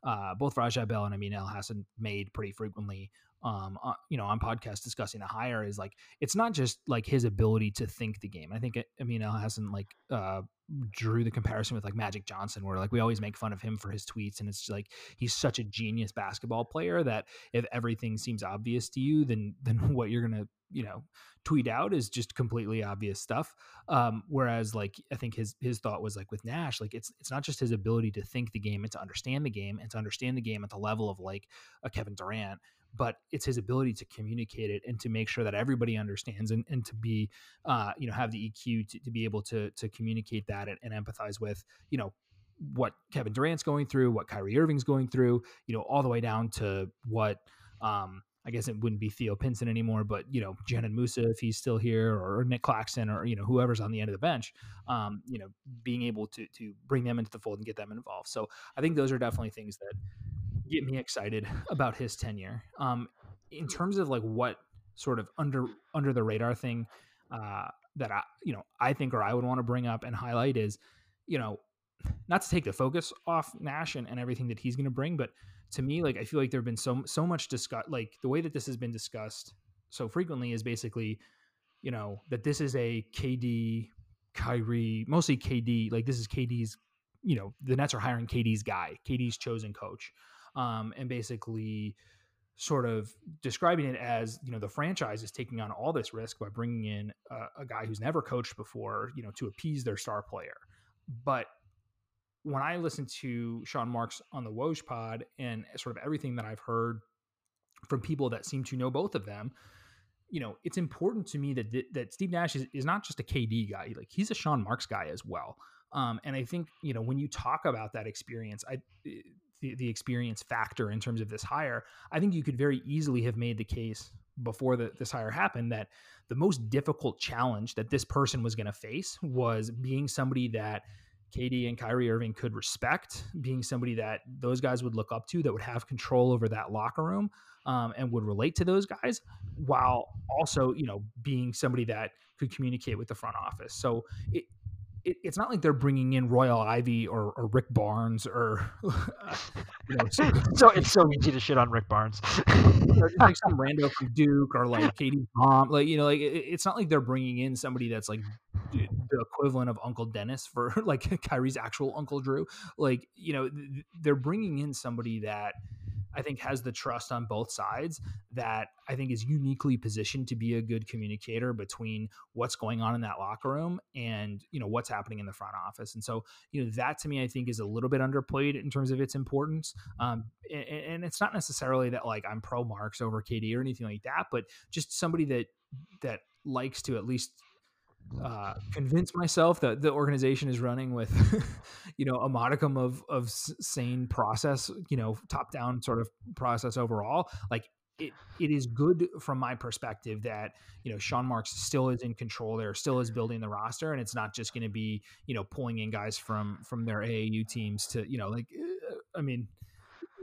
uh, both Raja Bell and Amin Elhassan made pretty frequently um, uh, you know, on podcasts discussing the hire is like it's not just like his ability to think the game. I think Amin Elhassan like uh, drew the comparison with like Magic Johnson, where like we always make fun of him for his tweets, and it's like he's such a genius basketball player that if everything seems obvious to you, then then what you're gonna you know tweet out is just completely obvious stuff. Um, whereas like I think his his thought was like with Nash, like it's it's not just his ability to think the game, and to understand the game, and to understand the game at the level of like a Kevin Durant but it's his ability to communicate it and to make sure that everybody understands and, and to be uh, you know have the EQ to, to be able to to communicate that and, and empathize with you know what Kevin Durant's going through, what Kyrie Irving's going through, you know, all the way down to what um, I guess it wouldn't be Theo Pinson anymore, but you know, Dzanan Musa if he's still here, or Nick Claxton, or you know, whoever's on the end of the bench, um, you know, being able to to bring them into the fold and get them involved. So I think those are definitely things that get me excited about his tenure. Um, in terms of like what sort of under under the radar thing uh, that I you know I think or I would want to bring up and highlight is you know not to take the focus off Nash and, and everything that he's going to bring, but to me like I feel like there've been so so much discuss like the way that this has been discussed so frequently is basically you know that this is a KD Kyrie mostly KD like this is KD's you know the Nets are hiring KD's guy KD's chosen coach um, and basically sort of describing it as you know the franchise is taking on all this risk by bringing in a, a guy who's never coached before you know to appease their star player. But when i listen to sean marks on the woj pod and sort of everything that i've heard from people that seem to know both of them you know it's important to me that that steve nash is, is not just a kd guy like he's a sean marks guy as well. Um, and i think you know when you talk about that experience i the, the experience factor in terms of this hire, I think you could very easily have made the case before the, this hire happened that the most difficult challenge that this person was going to face was being somebody that KD and Kyrie Irving could respect, being somebody that those guys would look up to, that would have control over that locker room um, and would relate to those guys, while also, you know, being somebody that could communicate with the front office. So it, it, it's not like they're bringing in Royal Ivey or, or Rick Barnes or you know, so, so, it's so easy to shit on Rick Barnes. like some rando from Duke or like KD mom, like you know, like it, it's not like they're bringing in somebody that's like the equivalent of Uncle Dennis for like Kyrie's actual Uncle Drew. Like you know, they're bringing in somebody that I think has the trust on both sides that I think is uniquely positioned to be a good communicator between what's going on in that locker room and you know what's happening in the front office. And so you know that to me I think is a little bit underplayed in terms of its importance. Um, and, and it's not necessarily that like I'm pro Marks over KD or anything like that, but just somebody that that likes to at least uh, convince myself that the organization is running with, you know, a modicum of of sane process, you know, top down sort of process overall. Like it, it is good from my perspective that you know Sean Marks still is in control there, still is building the roster, and it's not just going to be you know pulling in guys from from their AAU teams to you know like uh, I mean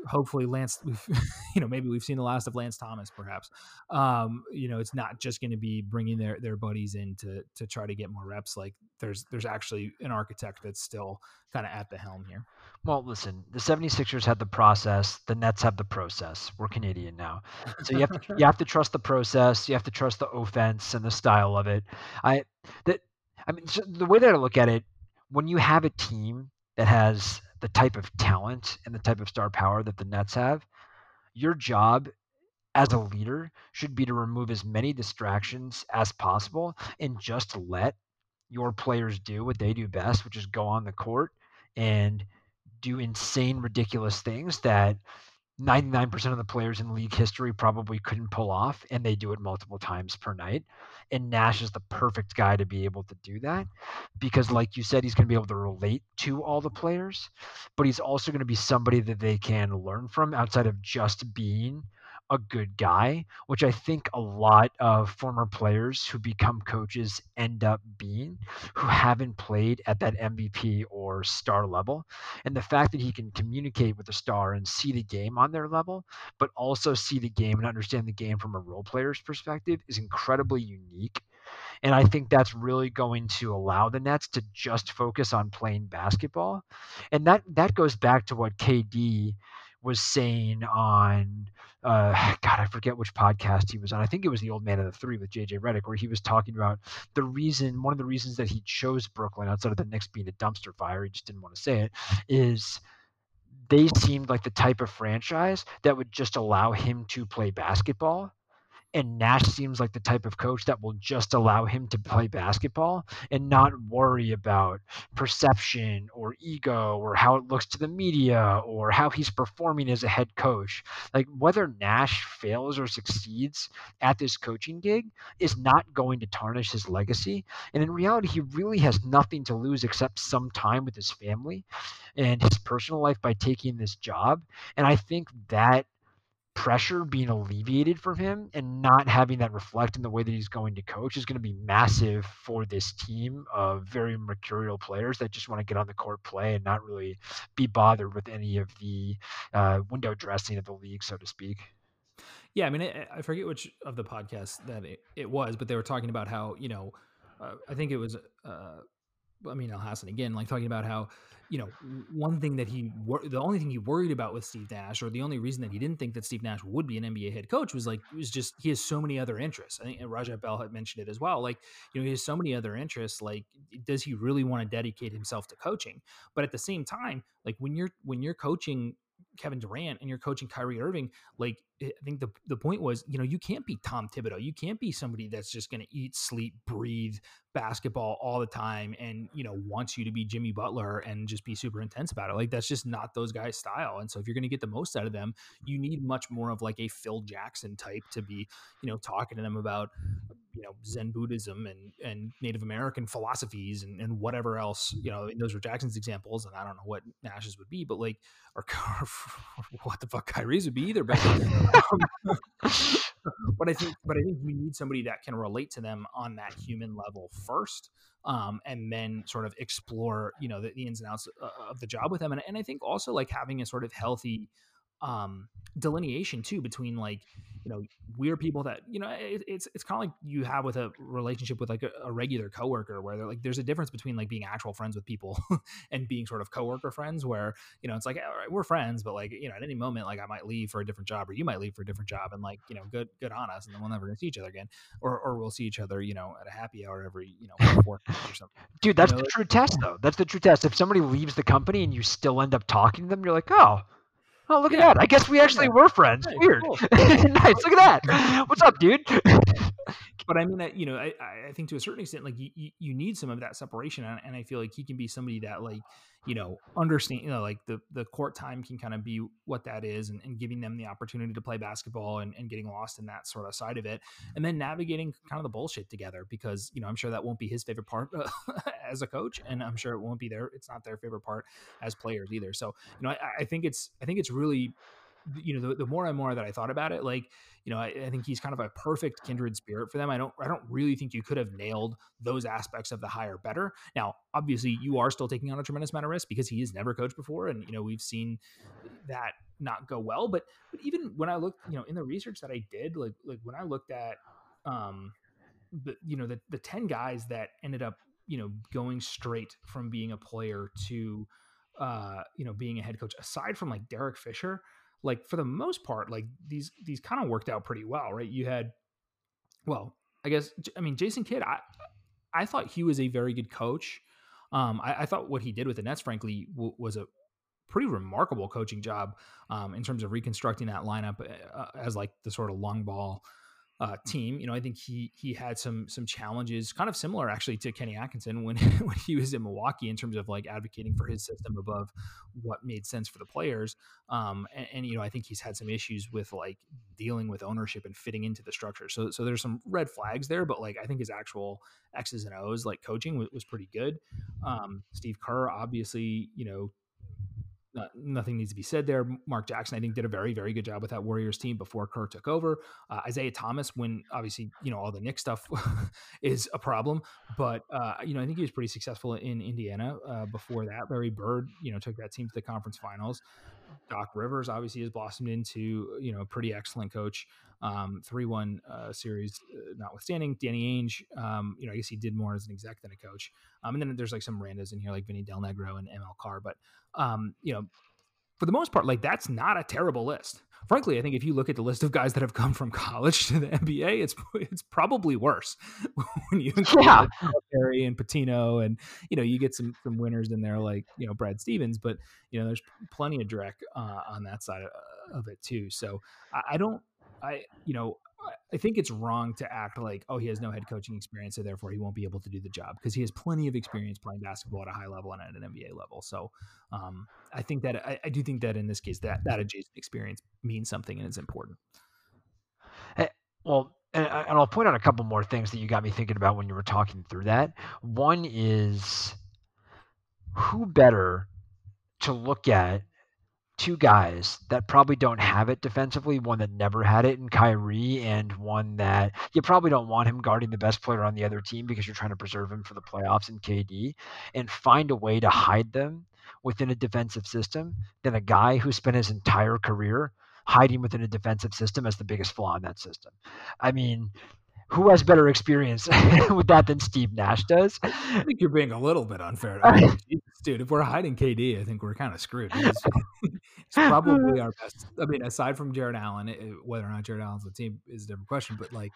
hopefully Lance, you know, maybe we've seen the last of Lance Thomas, perhaps. Um, you know, it's not just going to be bringing their their buddies in to to try to get more reps. Like there's there's actually an architect that's still kind of at the helm here. Well, listen, the 76ers had the process, the Nets have the process. We're Canadian now. So you have to, you have to trust the process, you have to trust the offense and the style of it. I that I mean the way that I look at it, when you have a team that has the type of talent and the type of star power that the Nets have, your job as a leader should be to remove as many distractions as possible and just let your players do what they do best, which is go on the court and do insane, ridiculous things that 99% of the players in league history probably couldn't pull off, and they do it multiple times per night. And Nash is the perfect guy to be able to do that because, like you said, he's going to be able to relate to all the players, but he's also going to be somebody that they can learn from outside of just being a good guy, which I think a lot of former players who become coaches end up being, who haven't played at that MVP or star level. And the fact that he can communicate with a star and see the game on their level, but also see the game and understand the game from a role player's perspective is incredibly unique. And I think that's really going to allow the Nets to just focus on playing basketball. And that that goes back to what KD was saying on uh, God, I forget which podcast he was on. I think it was the Old Man and the Three with JJ Redick, where he was talking about the reason, one of the reasons that he chose Brooklyn outside of the Knicks being a dumpster fire, he just didn't want to say it, is they seemed like the type of franchise that would just allow him to play basketball and Nash seems like the type of coach that will just allow him to play basketball and not worry about perception or ego or how it looks to the media or how he's performing as a head coach. Like whether Nash fails or succeeds at this coaching gig is not going to tarnish his legacy. And in reality, he really has nothing to lose except some time with his family and his personal life by taking this job. And I think that pressure being alleviated from him and not having that reflect in the way that he's going to coach is going to be massive for this team of very mercurial players that just want to get on the court play and not really be bothered with any of the uh, window dressing of the league so to speak. Yeah i mean i forget which of the podcasts that it, it was but they were talking about how you know uh, i think it was uh, I mean, Elhassan again, like talking about how you know, one thing that he, the only thing he worried about with Steve Nash, or the only reason that he didn't think that Steve Nash would be an NBA head coach was like, it was just, he has so many other interests. I think Raja Bell had mentioned it as well. Like, you know, he has so many other interests. Like, does he really want to dedicate himself to coaching? But at the same time, like when you're, when you're coaching Kevin Durant and you're coaching Kyrie Irving, like I think the the point was, you know, you can't be Tom Thibodeau. You can't be somebody that's just going to eat, sleep, breathe basketball all the time, and you know wants you to be Jimmy Butler and just be super intense about it. Like that's just not those guys' style. And so if you're going to get the most out of them, you need much more of like a Phil Jackson type to be, you know, talking to them about you know Zen Buddhism and and Native American philosophies and, and whatever else you know those were Jackson's examples and I don't know what Nash's would be but like or, or what the fuck Kyrie's would be either but but I think but I think you need somebody that can relate to them on that human level first um, and then sort of explore you know the, the ins and outs uh, of the job with them. And, and I think also like having a sort of healthy um, delineation too between like you know we're people that you know it, it's it's kind of like you have with a relationship with like a, a regular coworker where they're like there's a difference between like being actual friends with people and being sort of coworker friends where you know it's like all right we're friends but like you know at any moment like I might leave for a different job or you might leave for a different job and like you know good good on us and then we'll never gonna see each other again. Or or we'll see each other you know at a happy hour every you know four or something dude that's you know, the true test though that's the true test. If somebody leaves the company and you still end up talking to them you're like oh Oh, look Yeah. at that. I guess we actually were friends. Hey, Weird. cool. nice. Look at that. What's up, dude? but I mean, that you know, I, I- think to a certain extent, like you, you, need some of that separation, and, and I feel like he can be somebody that, like, you know, understand, you know, like the the court time can kind of be what that is, and, and giving them the opportunity to play basketball and, and getting lost in that sort of side of it, and then navigating kind of the bullshit together, because you know, I'm sure that won't be his favorite part uh, as a coach, and I'm sure it won't be their, it's not their favorite part as players either. So, you know, I, I think it's, I think it's really you know the, the more and more that i thought about it like you know I, I think he's kind of a perfect kindred spirit for them. I don't i don't really think you could have nailed those aspects of the hire better. Now obviously you are still taking on a tremendous amount of risk because he has never coached before and you know we've seen that not go well but but even when i looked you know in the research that i did like like when i looked at um the you know the the 10 guys that ended up you know going straight from being a player to uh you know being a head coach aside from like derek fisher like for the most part, like these these kind of worked out pretty well, right? You had, well, I guess I mean Jason Kidd. I I thought he was a very good coach. Um, I, I thought what he did with the Nets, frankly, w- was a pretty remarkable coaching job um, in terms of reconstructing that lineup uh, as like the sort of long ball uh, team. You know, I think he he had some some challenges, kind of similar actually to Kenny Atkinson when when he was in Milwaukee in terms of like advocating for his system above what made sense for the players. Um, and, and you know, I think he's had some issues with like dealing with ownership and fitting into the structure. So so there's some red flags there, but like I think his actual X's and O's like coaching was, was pretty good. Um, Steve Kerr, obviously, you know, not, nothing needs to be said there. Mark Jackson, I think, did a very, very good job with that Warriors team before Kerr took over. Uh, Isiah Thomas, when obviously you know all the Knicks stuff is a problem, but uh, you know I think he was pretty successful in Indiana uh, before that. Larry Bird, you know, took that team to the conference finals. Doc Rivers obviously has blossomed into you know a pretty excellent coach. Um, three one uh, series uh, notwithstanding, Danny Ainge, um, you know I guess he did more as an exec than a coach. Um, and then there's like some randos in here like Vinny Del Negro and ML Carr, but um, you know for the most part, like that's not a terrible list. Frankly, I think if you look at the list of guys that have come from college to the NBA, it's it's probably worse when you include Yeah. Perry and Pitino, and you know you get some some winners in there like you know Brad Stevens, but you know there's plenty of Drek uh, on that side of, of it too. So I, I don't, I you know I think it's wrong to act like, oh, he has no head coaching experience, so therefore he won't be able to do the job because he has plenty of experience playing basketball at a high level and at an NBA level. So um, I think that I, I do think that in this case that that adjacent experience means something and is important. Well, and, I- and I'll point out a couple more things that you got me thinking about when you were talking through that. One is who better to look at two guys that probably don't have it defensively, one that never had it in Kyrie, and one that you probably don't want him guarding the best player on the other team because you're trying to preserve him for the playoffs in KD, and find a way to hide them within a defensive system than a guy who spent his entire career hiding within a defensive system as the biggest flaw in that system. I mean, who has better experience with that than Steve Nash does? I think you're being a little bit unfair, to me. Jesus, dude. If we're hiding KD, I think we're kind of screwed. He's probably our best. I mean, aside from Jarrett Allen, it, whether or not Jarrett Allen's the team is a different question. But like,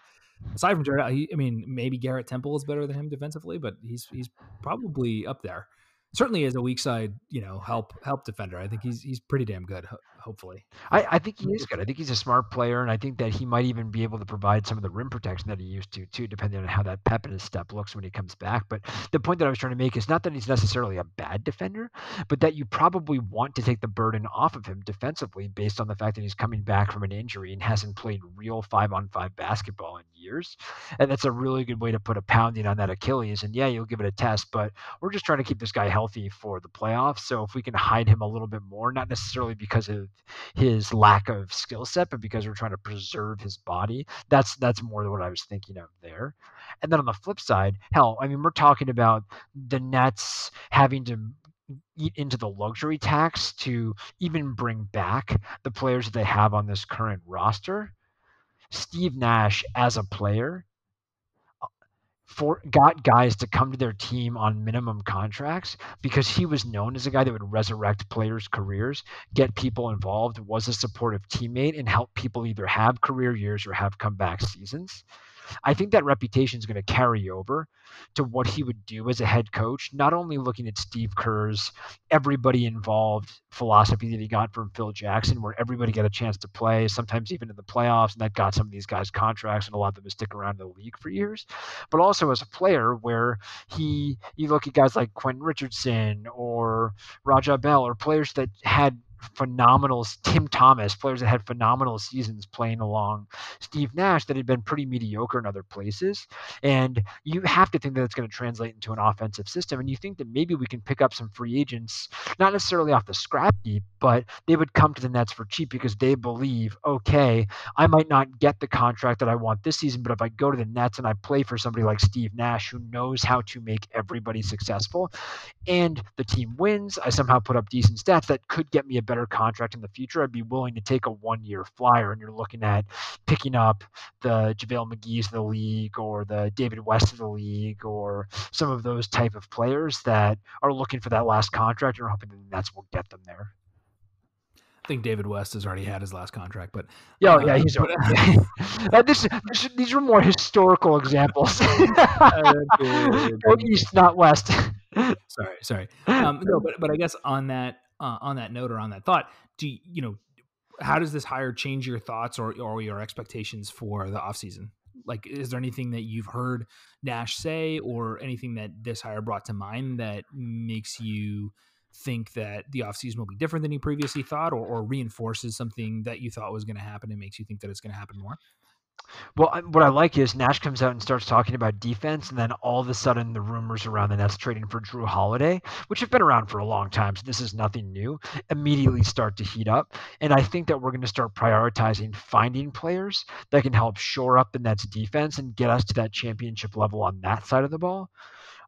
aside from Jarrett, he, I mean, maybe Garrett Temple is better than him defensively, but he's he's probably up there. Certainly, as a weak side, you know, help help defender, I think he's he's pretty damn good. Ho- Hopefully, I, I think he is good. I think he's a smart player, and I think that he might even be able to provide some of the rim protection that he used to, too, depending on how that pep in his step looks when he comes back. But the point that I was trying to make is not that he's necessarily a bad defender, but that you probably want to take the burden off of him defensively based on the fact that he's coming back from an injury and hasn't played real five on five basketball in years. And that's a really good way to put a pounding on that Achilles. And yeah, you'll give it a test, but we're just trying to keep this guy healthy for the playoffs. So if we can hide him a little bit more, not necessarily because of his lack of skill set, but because we're trying to preserve his body, that's that's more what I was thinking of there. And then on the flip side, hell, I mean, we're talking about the Nets having to eat into the luxury tax to even bring back the players that they have on this current roster. Steve Nash as a player for got guys to come to their team on minimum contracts because he was known as a guy that would resurrect players' careers, get people involved, was a supportive teammate, and help people either have career years or have comeback seasons. I think that reputation is going to carry over to what he would do as a head coach, not only looking at Steve Kerr's everybody involved philosophy that he got from Phil Jackson, where everybody got a chance to play, sometimes even in the playoffs, and that got some of these guys contracts and allowed them to stick around in the league for years, but also as a player where he, you look at guys like Quentin Richardson or Raja Bell or players that had phenomenal Tim Thomas, players that had phenomenal seasons playing along Steve Nash that had been pretty mediocre in other places. And you have to think that it's going to translate into an offensive system. And you think that maybe we can pick up some free agents, not necessarily off the scrap heap, but they would come to the Nets for cheap because they believe, okay, I might not get the contract that I want this season, but if I go to the Nets and I play for somebody like Steve Nash who knows how to make everybody successful and the team wins, I somehow put up decent stats that could get me a better contract in the future, I'd be willing to take a one year flyer. And you're looking at picking up the JaVale McGee's of the league or the David West of the league or some of those type of players that are looking for that last contract and are hoping that Nets will get them there. I think David West has already had his last contract, but yeah, uh, yeah, he's already. uh, this, this, these are more historical examples. Go east, not west. sorry, sorry. Um, no, but but I guess on that uh, on that note or on that thought, do you, know how does this hire change your thoughts or or your expectations for the offseason? Like, is there anything that you've heard Nash say or anything that this hire brought to mind that makes you think that the offseason will be different than you previously thought or, or reinforces something that you thought was going to happen and makes you think that it's going to happen more? Well, what I like is Nash comes out and starts talking about defense, and then all of a sudden the rumors around the Nets trading for Jrue Holiday, which have been around for a long time, so this is nothing new, immediately start to heat up. And I think that we're going to start prioritizing finding players that can help shore up the Nets defense and get us to that championship level on that side of the ball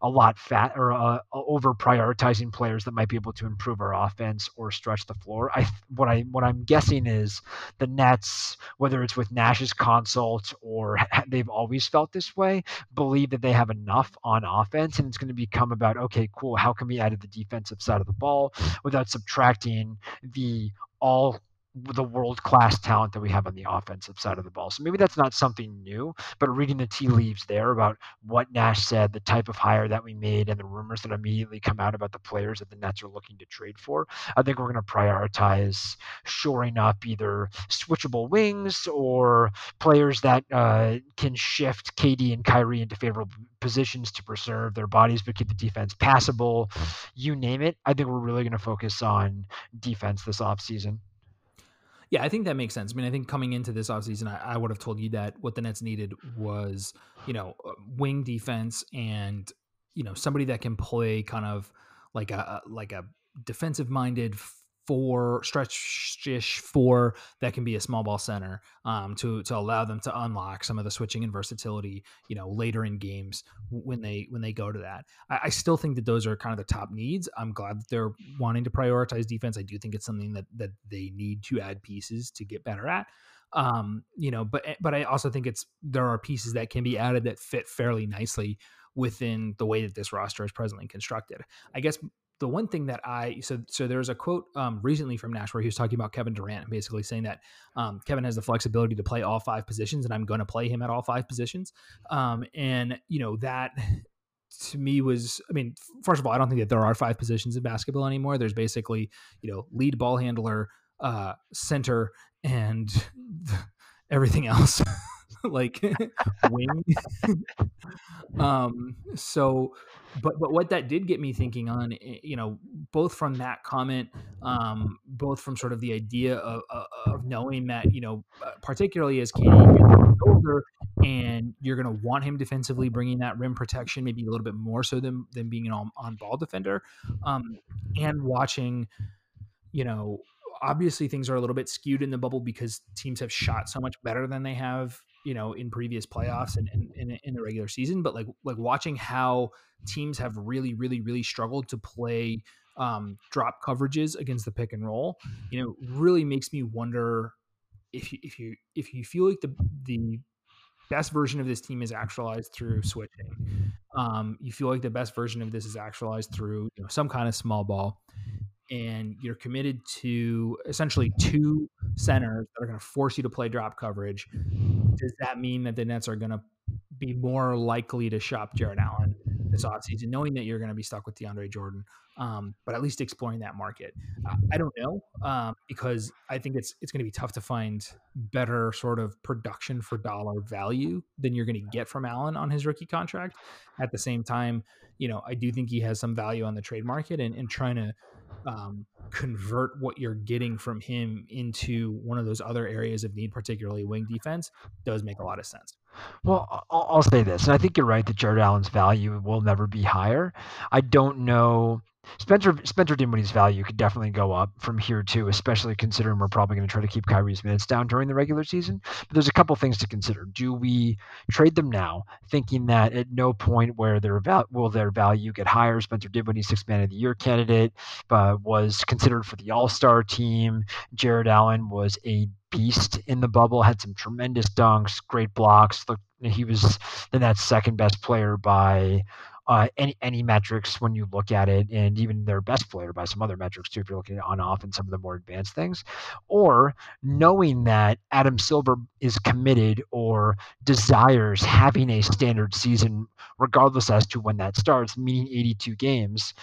a lot fat or uh, over prioritizing players that might be able to improve our offense or stretch the floor. I what I what I'm guessing is the Nets, whether it's with Nash's consult or they've always felt this way, believe that they have enough on offense, and it's going to become about okay, cool. How can we add to the defensive side of the ball without subtracting the all the world class talent that we have on the offensive side of the ball. So maybe that's not something new, but reading the tea leaves there about what Nash said, the type of hire that we made, and the rumors that immediately come out about the players that the Nets are looking to trade for, I think we're going to prioritize shoring up either switchable wings or players that uh, can shift KD and Kyrie into favorable positions to preserve their bodies but keep the defense passable. You name it. I think we're really going to focus on defense this offseason. Yeah, I think that makes sense. I mean, I think coming into this offseason, I, I would have told you that what the Nets needed was, you know, uh, wing defense and, you know, somebody that can play kind of like a like a defensive minded four stretch four that can be a small ball center um, to to allow them to unlock some of the switching and versatility you know later in games when they when they go to that. I, I, still think that those are kind of the top needs. I'm glad that they're wanting to prioritize defense. I do think it's something that that they need to add pieces to get better at. Um you know but but i also think it's there are pieces that can be added that fit fairly nicely within the way that this roster is presently constructed. I guess the one thing that I so so there's a quote um, recently from Nash where he was talking about Kevin Durant, basically saying that um, Kevin has the flexibility to play all five positions, and I'm going to play him at all five positions. Um, and you know that to me was, I mean, first of all, I don't think that there are five positions in basketball anymore. There's basically you know lead ball handler, uh, center, and everything else. like wing. um, so, but but what that did get me thinking on, eh, you know, both from that comment, um, both from sort of the idea of, of knowing that, you know, uh, particularly as KD gets older, and you're going to want him defensively, bringing that rim protection, maybe a little bit more so than than being an on ball defender, um, and watching, you know, obviously things are a little bit skewed in the bubble because teams have shot so much better than they have you know in previous playoffs and, in the regular season but like like watching how teams have really really really struggled to play um, drop coverages against the pick and roll you know really makes me wonder if you if you if you feel like the the best version of this team is actualized through switching um, you feel like the best version of this is actualized through you know some kind of small ball and you're committed to essentially two centers that are going to force you to play drop coverage, does that mean that the Nets are going to be more likely to shop Jarrett Allen this offseason, knowing that you're going to be stuck with DeAndre Jordan, um, but at least exploring that market. Uh, I don't know um, because I think it's it's going to be tough to find better sort of production for dollar value than you're going to get from Allen on his rookie contract. At the same time, you know, I do think he has some value on the trade market and, and trying to um, convert what you're getting from him into one of those other areas of need, particularly wing defense, does make a lot of sense. Well, I'll, I'll say this, and I think you're right that Jarrett Allen's value will never be higher. I don't know Spencer Spencer Dinwiddie's value could definitely go up from here too, especially considering we're probably going to try to keep Kyrie's minutes down during the regular season. But there's a couple things to consider. Do we trade them now, thinking that at no point where their val- will their value get higher? Spencer Dinwiddie, six man of the year candidate, uh, was considered for the All Star team. Jarrett Allen was a beast in the bubble, had some tremendous dunks, great blocks. Look, he was the Nets' second best player by uh, any any metrics when you look at it, and even their best player by some other metrics too, if you're looking at on off and some of the more advanced things, or knowing that Adam Silver is committed or desires having a standard season, regardless as to when that starts, meaning 82 games,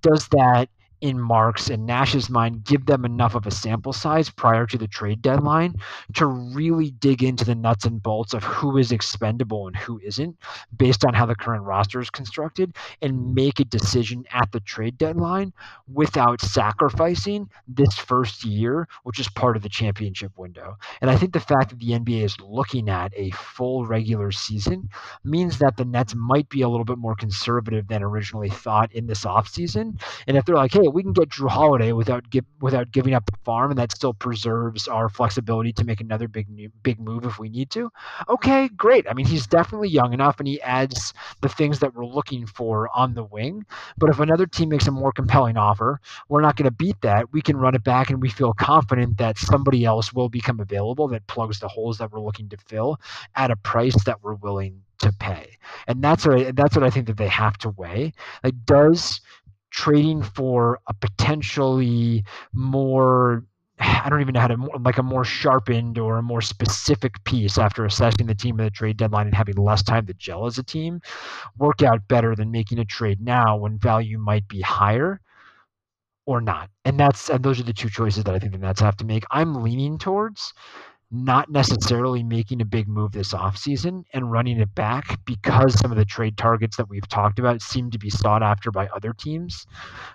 does that in Mark's and Nash's mind give them enough of a sample size prior to the trade deadline to really dig into the nuts and bolts of who is expendable and who isn't based on how the current roster is constructed and make a decision at the trade deadline without sacrificing this first year, which is part of the championship window. And I think the fact that the NBA is looking at a full regular season means that the Nets might be a little bit more conservative than originally thought in this offseason. And if they're like, hey, we can get Jrue Holiday without give, without giving up the farm, and that still preserves our flexibility to make another big big move if we need to. Okay, great. I mean, he's definitely young enough, and he adds the things that we're looking for on the wing. But if another team makes a more compelling offer, we're not going to beat that. We can run it back, and we feel confident that somebody else will become available that plugs the holes that we're looking to fill at a price that we're willing to pay. And that's what I, that's what I think that they have to weigh. Like, does trading for a potentially more I don't even know how to like a more sharpened or a more specific piece after assessing the team at the trade deadline and having less time to gel as a team work out better than making a trade now when value might be higher or not. And that's and those are the two choices that I think the Nets have to make. I'm leaning towards not necessarily making a big move this offseason and running it back because some of the trade targets that we've talked about seem to be sought after by other teams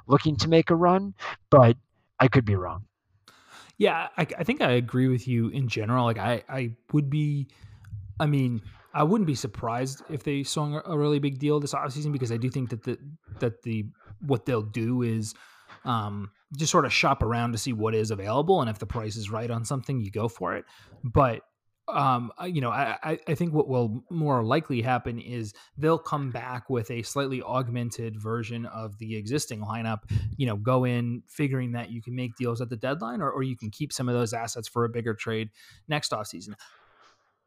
looking to make a run, but I could be wrong. Yeah, I, I think I agree with you in general. Like I, I would be, I mean, I wouldn't be surprised if they swung a really big deal this offseason because I do think that the that the what they'll do is um, just sort of shop around to see what is available, and if the price is right on something, you go for it. But um, you know, I, I think what will more likely happen is they'll come back with a slightly augmented version of the existing lineup. You know, go in figuring that you can make deals at the deadline, or, or you can keep some of those assets for a bigger trade next offseason.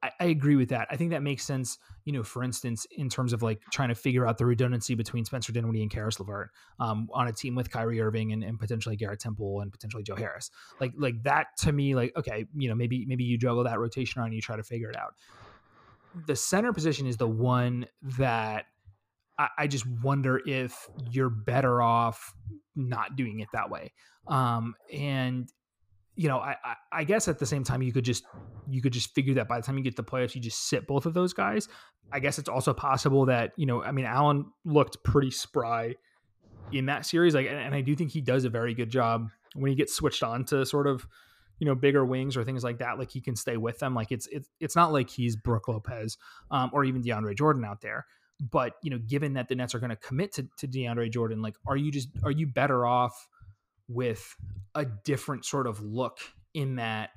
I, I, agree with that. I think that makes sense. You know, for instance, in terms of like trying to figure out the redundancy between Spencer Dinwiddie and Caris LeVert um, on a team with Kyrie Irving and, and, potentially Garrett Temple and potentially Joe Harris. Like, like that to me, like okay, you know, maybe maybe you juggle that rotation around and you try to figure it out. The center position is the one that I, I just wonder if you're better off not doing it that way. Um, and you know, I, I, I guess at the same time you could just you could just figure that by the time you get the playoffs, you just sit both of those guys. I guess it's also possible that you know, I mean, Allen looked pretty spry in that series, like, and, and I do think he does a very good job when he gets switched on to sort of you know bigger wings or things like that. Like he can stay with them. Like it's it's it's not like he's Brook Lopez um, or even DeAndre Jordan out there. But you know, given that the Nets are going to commit to DeAndre Jordan, like, are you just are you better off? With a different sort of look in that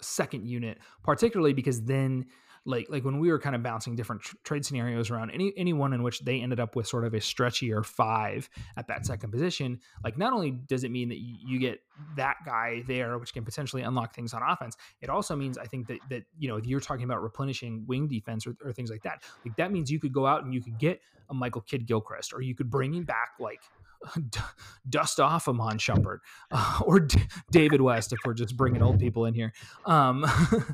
second unit, particularly because then like like when we were kind of bouncing different tr- trade scenarios around any anyone in which they ended up with sort of a stretchier five at that second position like not only does it mean that you, get that guy there which can potentially unlock things on offense it also means i think that that you know if you're talking about replenishing wing defense or, or things like that like that means you could go out and you could get a michael kidd gilchrist or you could bring him back like dust off Iman Shumpert uh, or D- David West if we're just bringing old people in here. Um,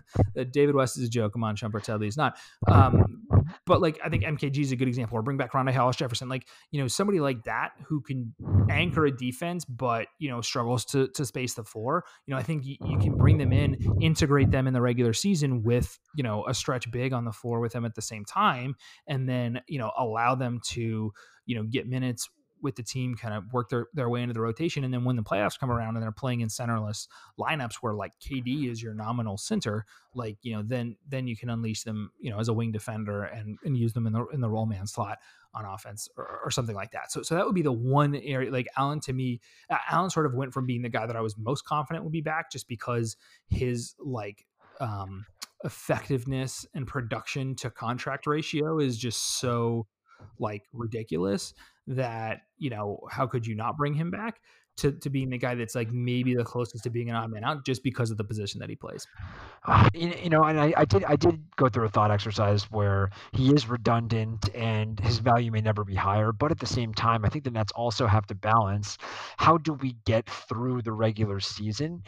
David West is a joke. Iman Shumpert sadly is not. Um, But like I think MKG is a good example. Or bring back Rondae Hollis Jefferson, like you know somebody like that who can anchor a defense, but you know struggles to to space the floor. You know I think you can bring them in, integrate them in the regular season with you know a stretch big on the floor with them at the same time, and then you know allow them to you know get minutes with the team kind of work their, their way into the rotation. And then when the playoffs come around and they're playing in centerless lineups where like KD is your nominal center, like, you know, then then you can unleash them, you know, as a wing defender and, and use them in the in the roll man slot on offense or, or something like that. So so that would be the one area like Allen to me, Allen sort of went from being the guy that I was most confident would be back just because his like um effectiveness and production to contract ratio is just so like ridiculous that you know how could you not bring him back to, to being the guy that's like maybe the closest to being an odd man out just because of the position that he plays. Uh, you, know, and I, I, did I did go through a thought exercise where he is redundant and his value may never be higher, but at the same time, I think the Nets also have to balance how do we get through the regular season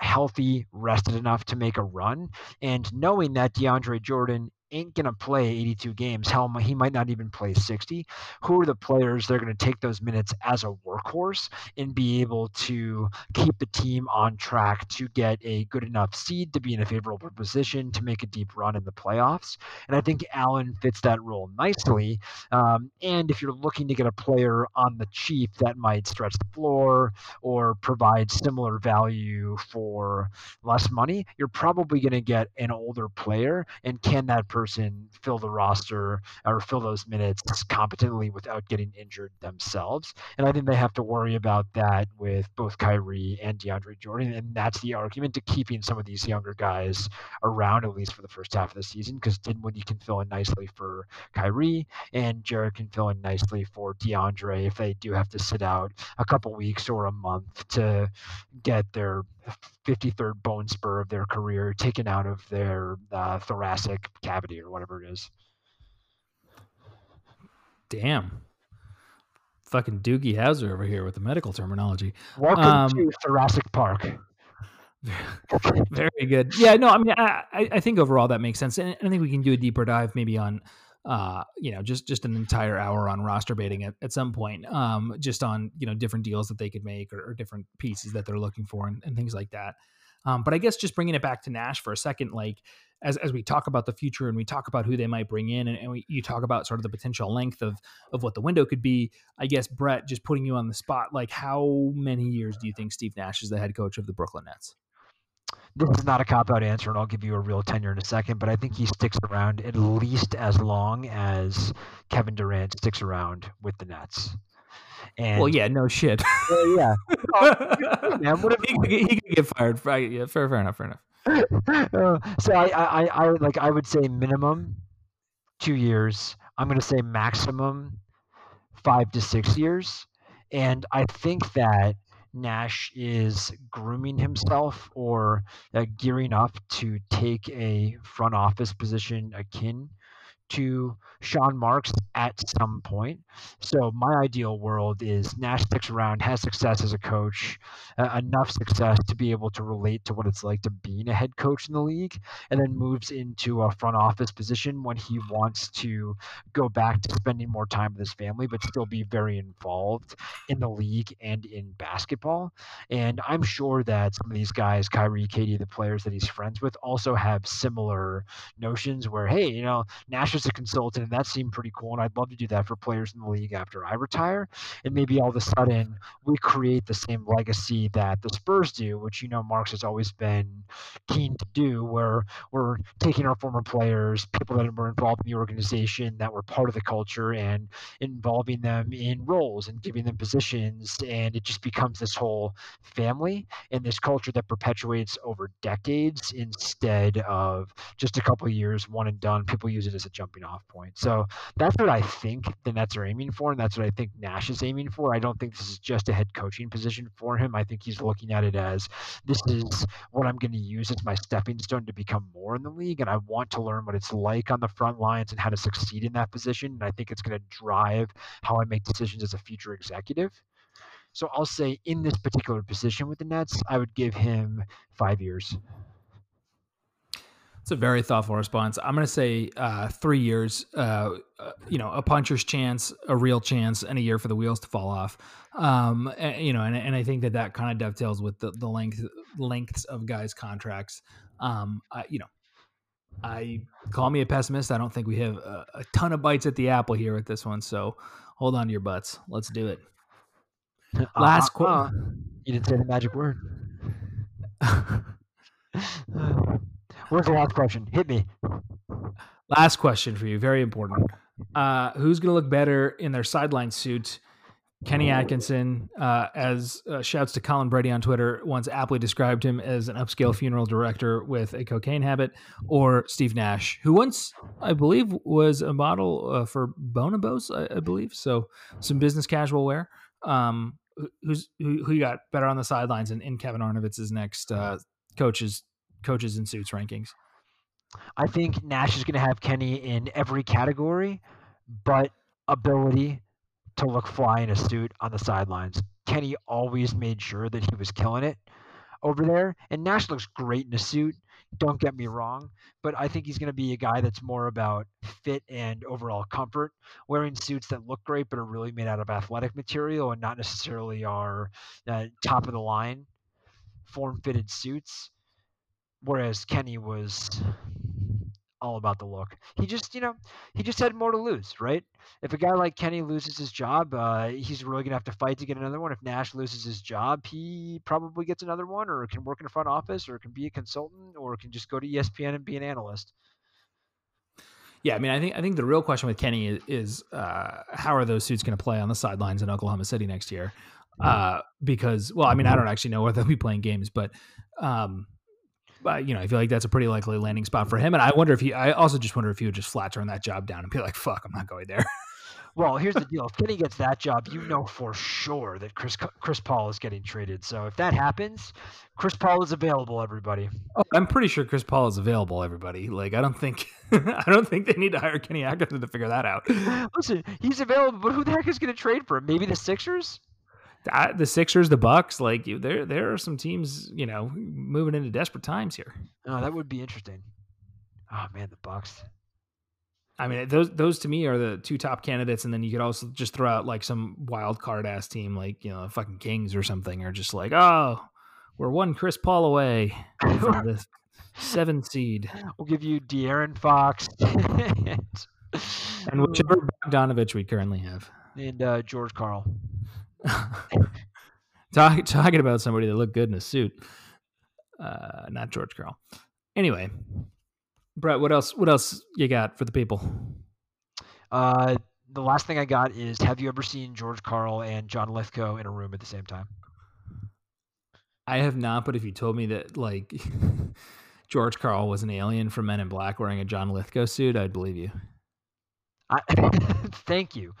healthy, rested enough to make a run, and knowing that DeAndre Jordan ain't going to play 82 games. Hell, he might not even play 60. Who are the players that are going to take those minutes as a workhorse and be able to keep the team on track to get a good enough seed to be in a favorable position to make a deep run in the playoffs? And I think Allen fits that role nicely. Um, and if you're looking to get a player on the cheap that might stretch the floor or provide similar value for less money, you're probably going to get an older player. And can that person fill the roster or fill those minutes competently without getting injured themselves. And I think they have to worry about that with both Kyrie and DeAndre Jordan. And that's the argument to keeping some of these younger guys around, at least for the first half of the season, because Dinwiddie can fill in nicely for Kyrie and Jarrett can fill in nicely for DeAndre if they do have to sit out a couple weeks or a month to get their 53rd bone spur of their career taken out of their uh, thoracic cavity or whatever it is. Damn. Fucking Doogie Howser over here with the medical terminology. Welcome um, to Thoracic Park. very good. Yeah, no, I mean, I, I think overall that makes sense. And I think we can do a deeper dive maybe on uh, you know, just just an entire hour on roster baiting at, at some point, um, just on you know different deals that they could make or, or different pieces that they're looking for and, and things like that. Um, but I guess just bringing it back to Nash for a second, like as as we talk about the future and we talk about who they might bring in, and, and we, you talk about sort of the potential length of of what the window could be. I guess Brett, just putting you on the spot, like how many years do you think Steve Nash is the head coach of the Brooklyn Nets? This is not a cop out answer, and I'll give you a real tenure in a second, but I think he sticks around at least as long as Kevin Durant sticks around with the Nets. And, well, yeah, no shit. Well, yeah, man, what if, he, could, he could get fired. Right? Yeah, fair, fair enough, fair enough. Uh, so I, I, I, like, I would say minimum two years. I'm going to say maximum five to six years, and I think that Nash is grooming himself or uh, gearing up to take a front office position akin to Sean Marks at some point. So my ideal world is Nash sticks around, has success as a coach, uh, enough success to be able to relate to what it's like to being a head coach in the league, and then moves into a front office position when he wants to go back to spending more time with his family, but still be very involved in the league and in basketball. And I'm sure that some of these guys, Kyrie, KD, the players that he's friends with, also have similar notions where, hey, you know, Nash is a consultant, and that seemed pretty cool. And I'd love to do that for players in the league after I retire. And maybe all of a sudden we create the same legacy that the Spurs do, which you know Marks has always been keen to do, where we're taking our former players, people that were involved in the organization, that were part of the culture, and involving them in roles and giving them positions. And it just becomes this whole family and this culture that perpetuates over decades instead of just a couple years, one and done. People use it as a jumping off point. So that's what I think the Nets are aiming for, and that's what I think Nash is aiming for. I don't think this is just a head coaching position for him. I think he's looking at it as this is what I'm going to use as my stepping stone to become more in the league, and I want to learn what it's like on the front lines and how to succeed in that position. And I think it's going to drive how I make decisions as a future executive. So I'll say in this particular position with the Nets, I would give him five years It's a very thoughtful response. I'm going to say uh, three years. Uh, uh, you know, a puncher's chance, a real chance, and a year for the wheels to fall off. Um, and, you know, and, and I think that that kind of dovetails with the, the length lengths of guys' contracts. Um, I, you know, I call me a pessimist. I don't think we have a, a ton of bites at the apple here with this one. So hold on to your butts. Let's do it. Last Uh, uh, question. You didn't say the magic word. Where's the last question? Hit me. Last question for you, very important. Uh, who's going to look better in their sideline suit? Kenny Atkinson, uh, as uh, shouts to Colin Brady on Twitter, once aptly described him as an upscale funeral director with a cocaine habit, or Steve Nash, who once, I believe, was a model uh, for Bonobos, I, I believe. So some business casual wear. Um, who's who, who you got better on the sidelines in, in Kevin Arnovitz's next uh, coaches in suits rankings? I think Nash is going to have Kenny in every category, but ability to look fly in a suit on the sidelines. Kenny always made sure that he was killing it over there, and Nash looks great in a suit. Don't get me wrong, but I think he's going to be a guy that's more about fit and overall comfort, wearing suits that look great but are really made out of athletic material and not necessarily are uh, top of the line form fitted suits. Whereas Kenny was all about the look. He just, you know, he just had more to lose, right? If a guy like Kenny loses his job, uh, he's really gonna have to fight to get another one. If Nash loses his job, he probably gets another one, or can work in a front office, or can be a consultant, or can just go to ESPN and be an analyst. Yeah, I mean, I think I think the real question with Kenny is, is uh, how are those suits going to play on the sidelines in Oklahoma City next year? Uh, because, well, I mean, I don't actually know where they'll be playing games, but, um, but you know, I feel like that's a pretty likely landing spot for him. And I wonder if he, I also just wonder if he would just flat turn that job down and be like, "Fuck, I'm not going there." Well, here's the deal: if Kenny gets that job, you know for sure that Chris Chris Paul is getting traded. So if that happens, Chris Paul is available. Everybody. Oh, I'm pretty sure Chris Paul is available. Everybody, like, I don't think, I don't think they need to hire Kenny Atkinson to figure that out. Listen, he's available, but who the heck is going to trade for him? Maybe the Sixers. I- the Sixers, the Bucks, like you, there, there are some teams, you know, moving into desperate times here. Oh, that would be interesting. Oh man, the Bucks. I mean, those those to me are the two top candidates, and then you could also just throw out like some wild card ass team, like you know, fucking Kings or something, or just like, oh, we're one Chris Paul away from the seven seed, We'll give you De'Aaron Fox and, and whichever Bogdanovich we currently have. and uh, George Karl. Talk, talking about somebody that looked good in a suit, uh, not George Karl. Anyway, Brett, what else? What else you got for the people? Uh, the last thing I got is: Have you ever seen George Karl and John Lithgow in a room at the same time? I have not, but if you told me that like George Karl was an alien from Men in Black wearing a John Lithgow suit, I'd believe you. I, thank you,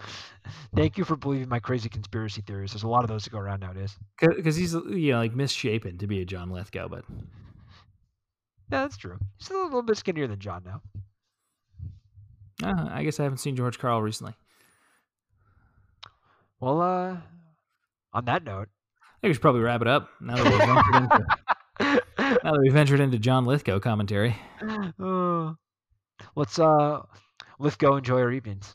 thank you for believing my crazy conspiracy theories. There's a lot of those that go around nowadays. Because he's you know like misshapen to be a John Lithgow, but Yeah, that's true. He's a little bit skinnier than John now. uh, I guess I haven't seen George Karl recently. Well, uh, on that note, I think we should probably wrap it up now that we've ventured into, now that we ventured into John Lithgow commentary. uh, let's uh, let's go enjoy our evenings.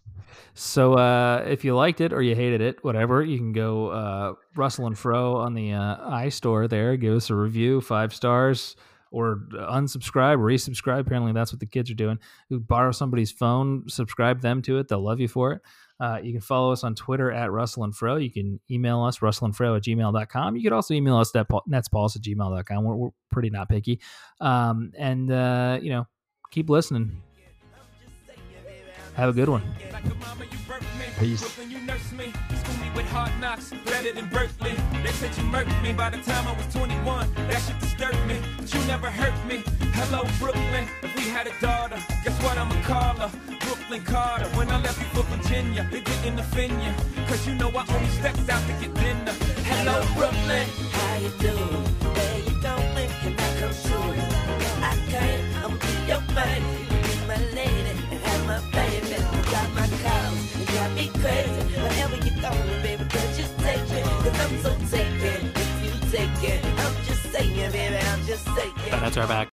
So uh, if you liked it or you hated it, whatever, you can go uh, Russell and Fro on the uh, iStore there. Give us a review, five stars, or unsubscribe, resubscribe. Apparently, that's what the kids are doing. You borrow somebody's phone, subscribe them to it. They'll love you for it. Uh, you can follow us on Twitter at Russell and Fro. You can email us, russellandfro at gmail.com. You could also email us at netspauls at gmail.com. We're, we're pretty not picky. Um, and, uh, you know, keep listening. Have a good one. Like a mama, you birthed me. Peace. Brooklyn, you nursed me. School me with hard knocks, better than Berkeley. They said you murked me by the time I was 21. That shit disturbed me, but you never hurt me. Hello, Brooklyn. If we had a daughter, guess what I'ma call her? Brooklyn Carter. When I left you for Virginia, it didn't offend you. Cause you know I only stepped out to get dinner. Hello, Brooklyn. How you doing? Where you going? Can I come through? I can't. I'ma your man. Crazy. Wherever you going, baby, girl, just take me. Cause I'm so taken. If you take it, I'm just saying, baby, I'm just saying. That's our back.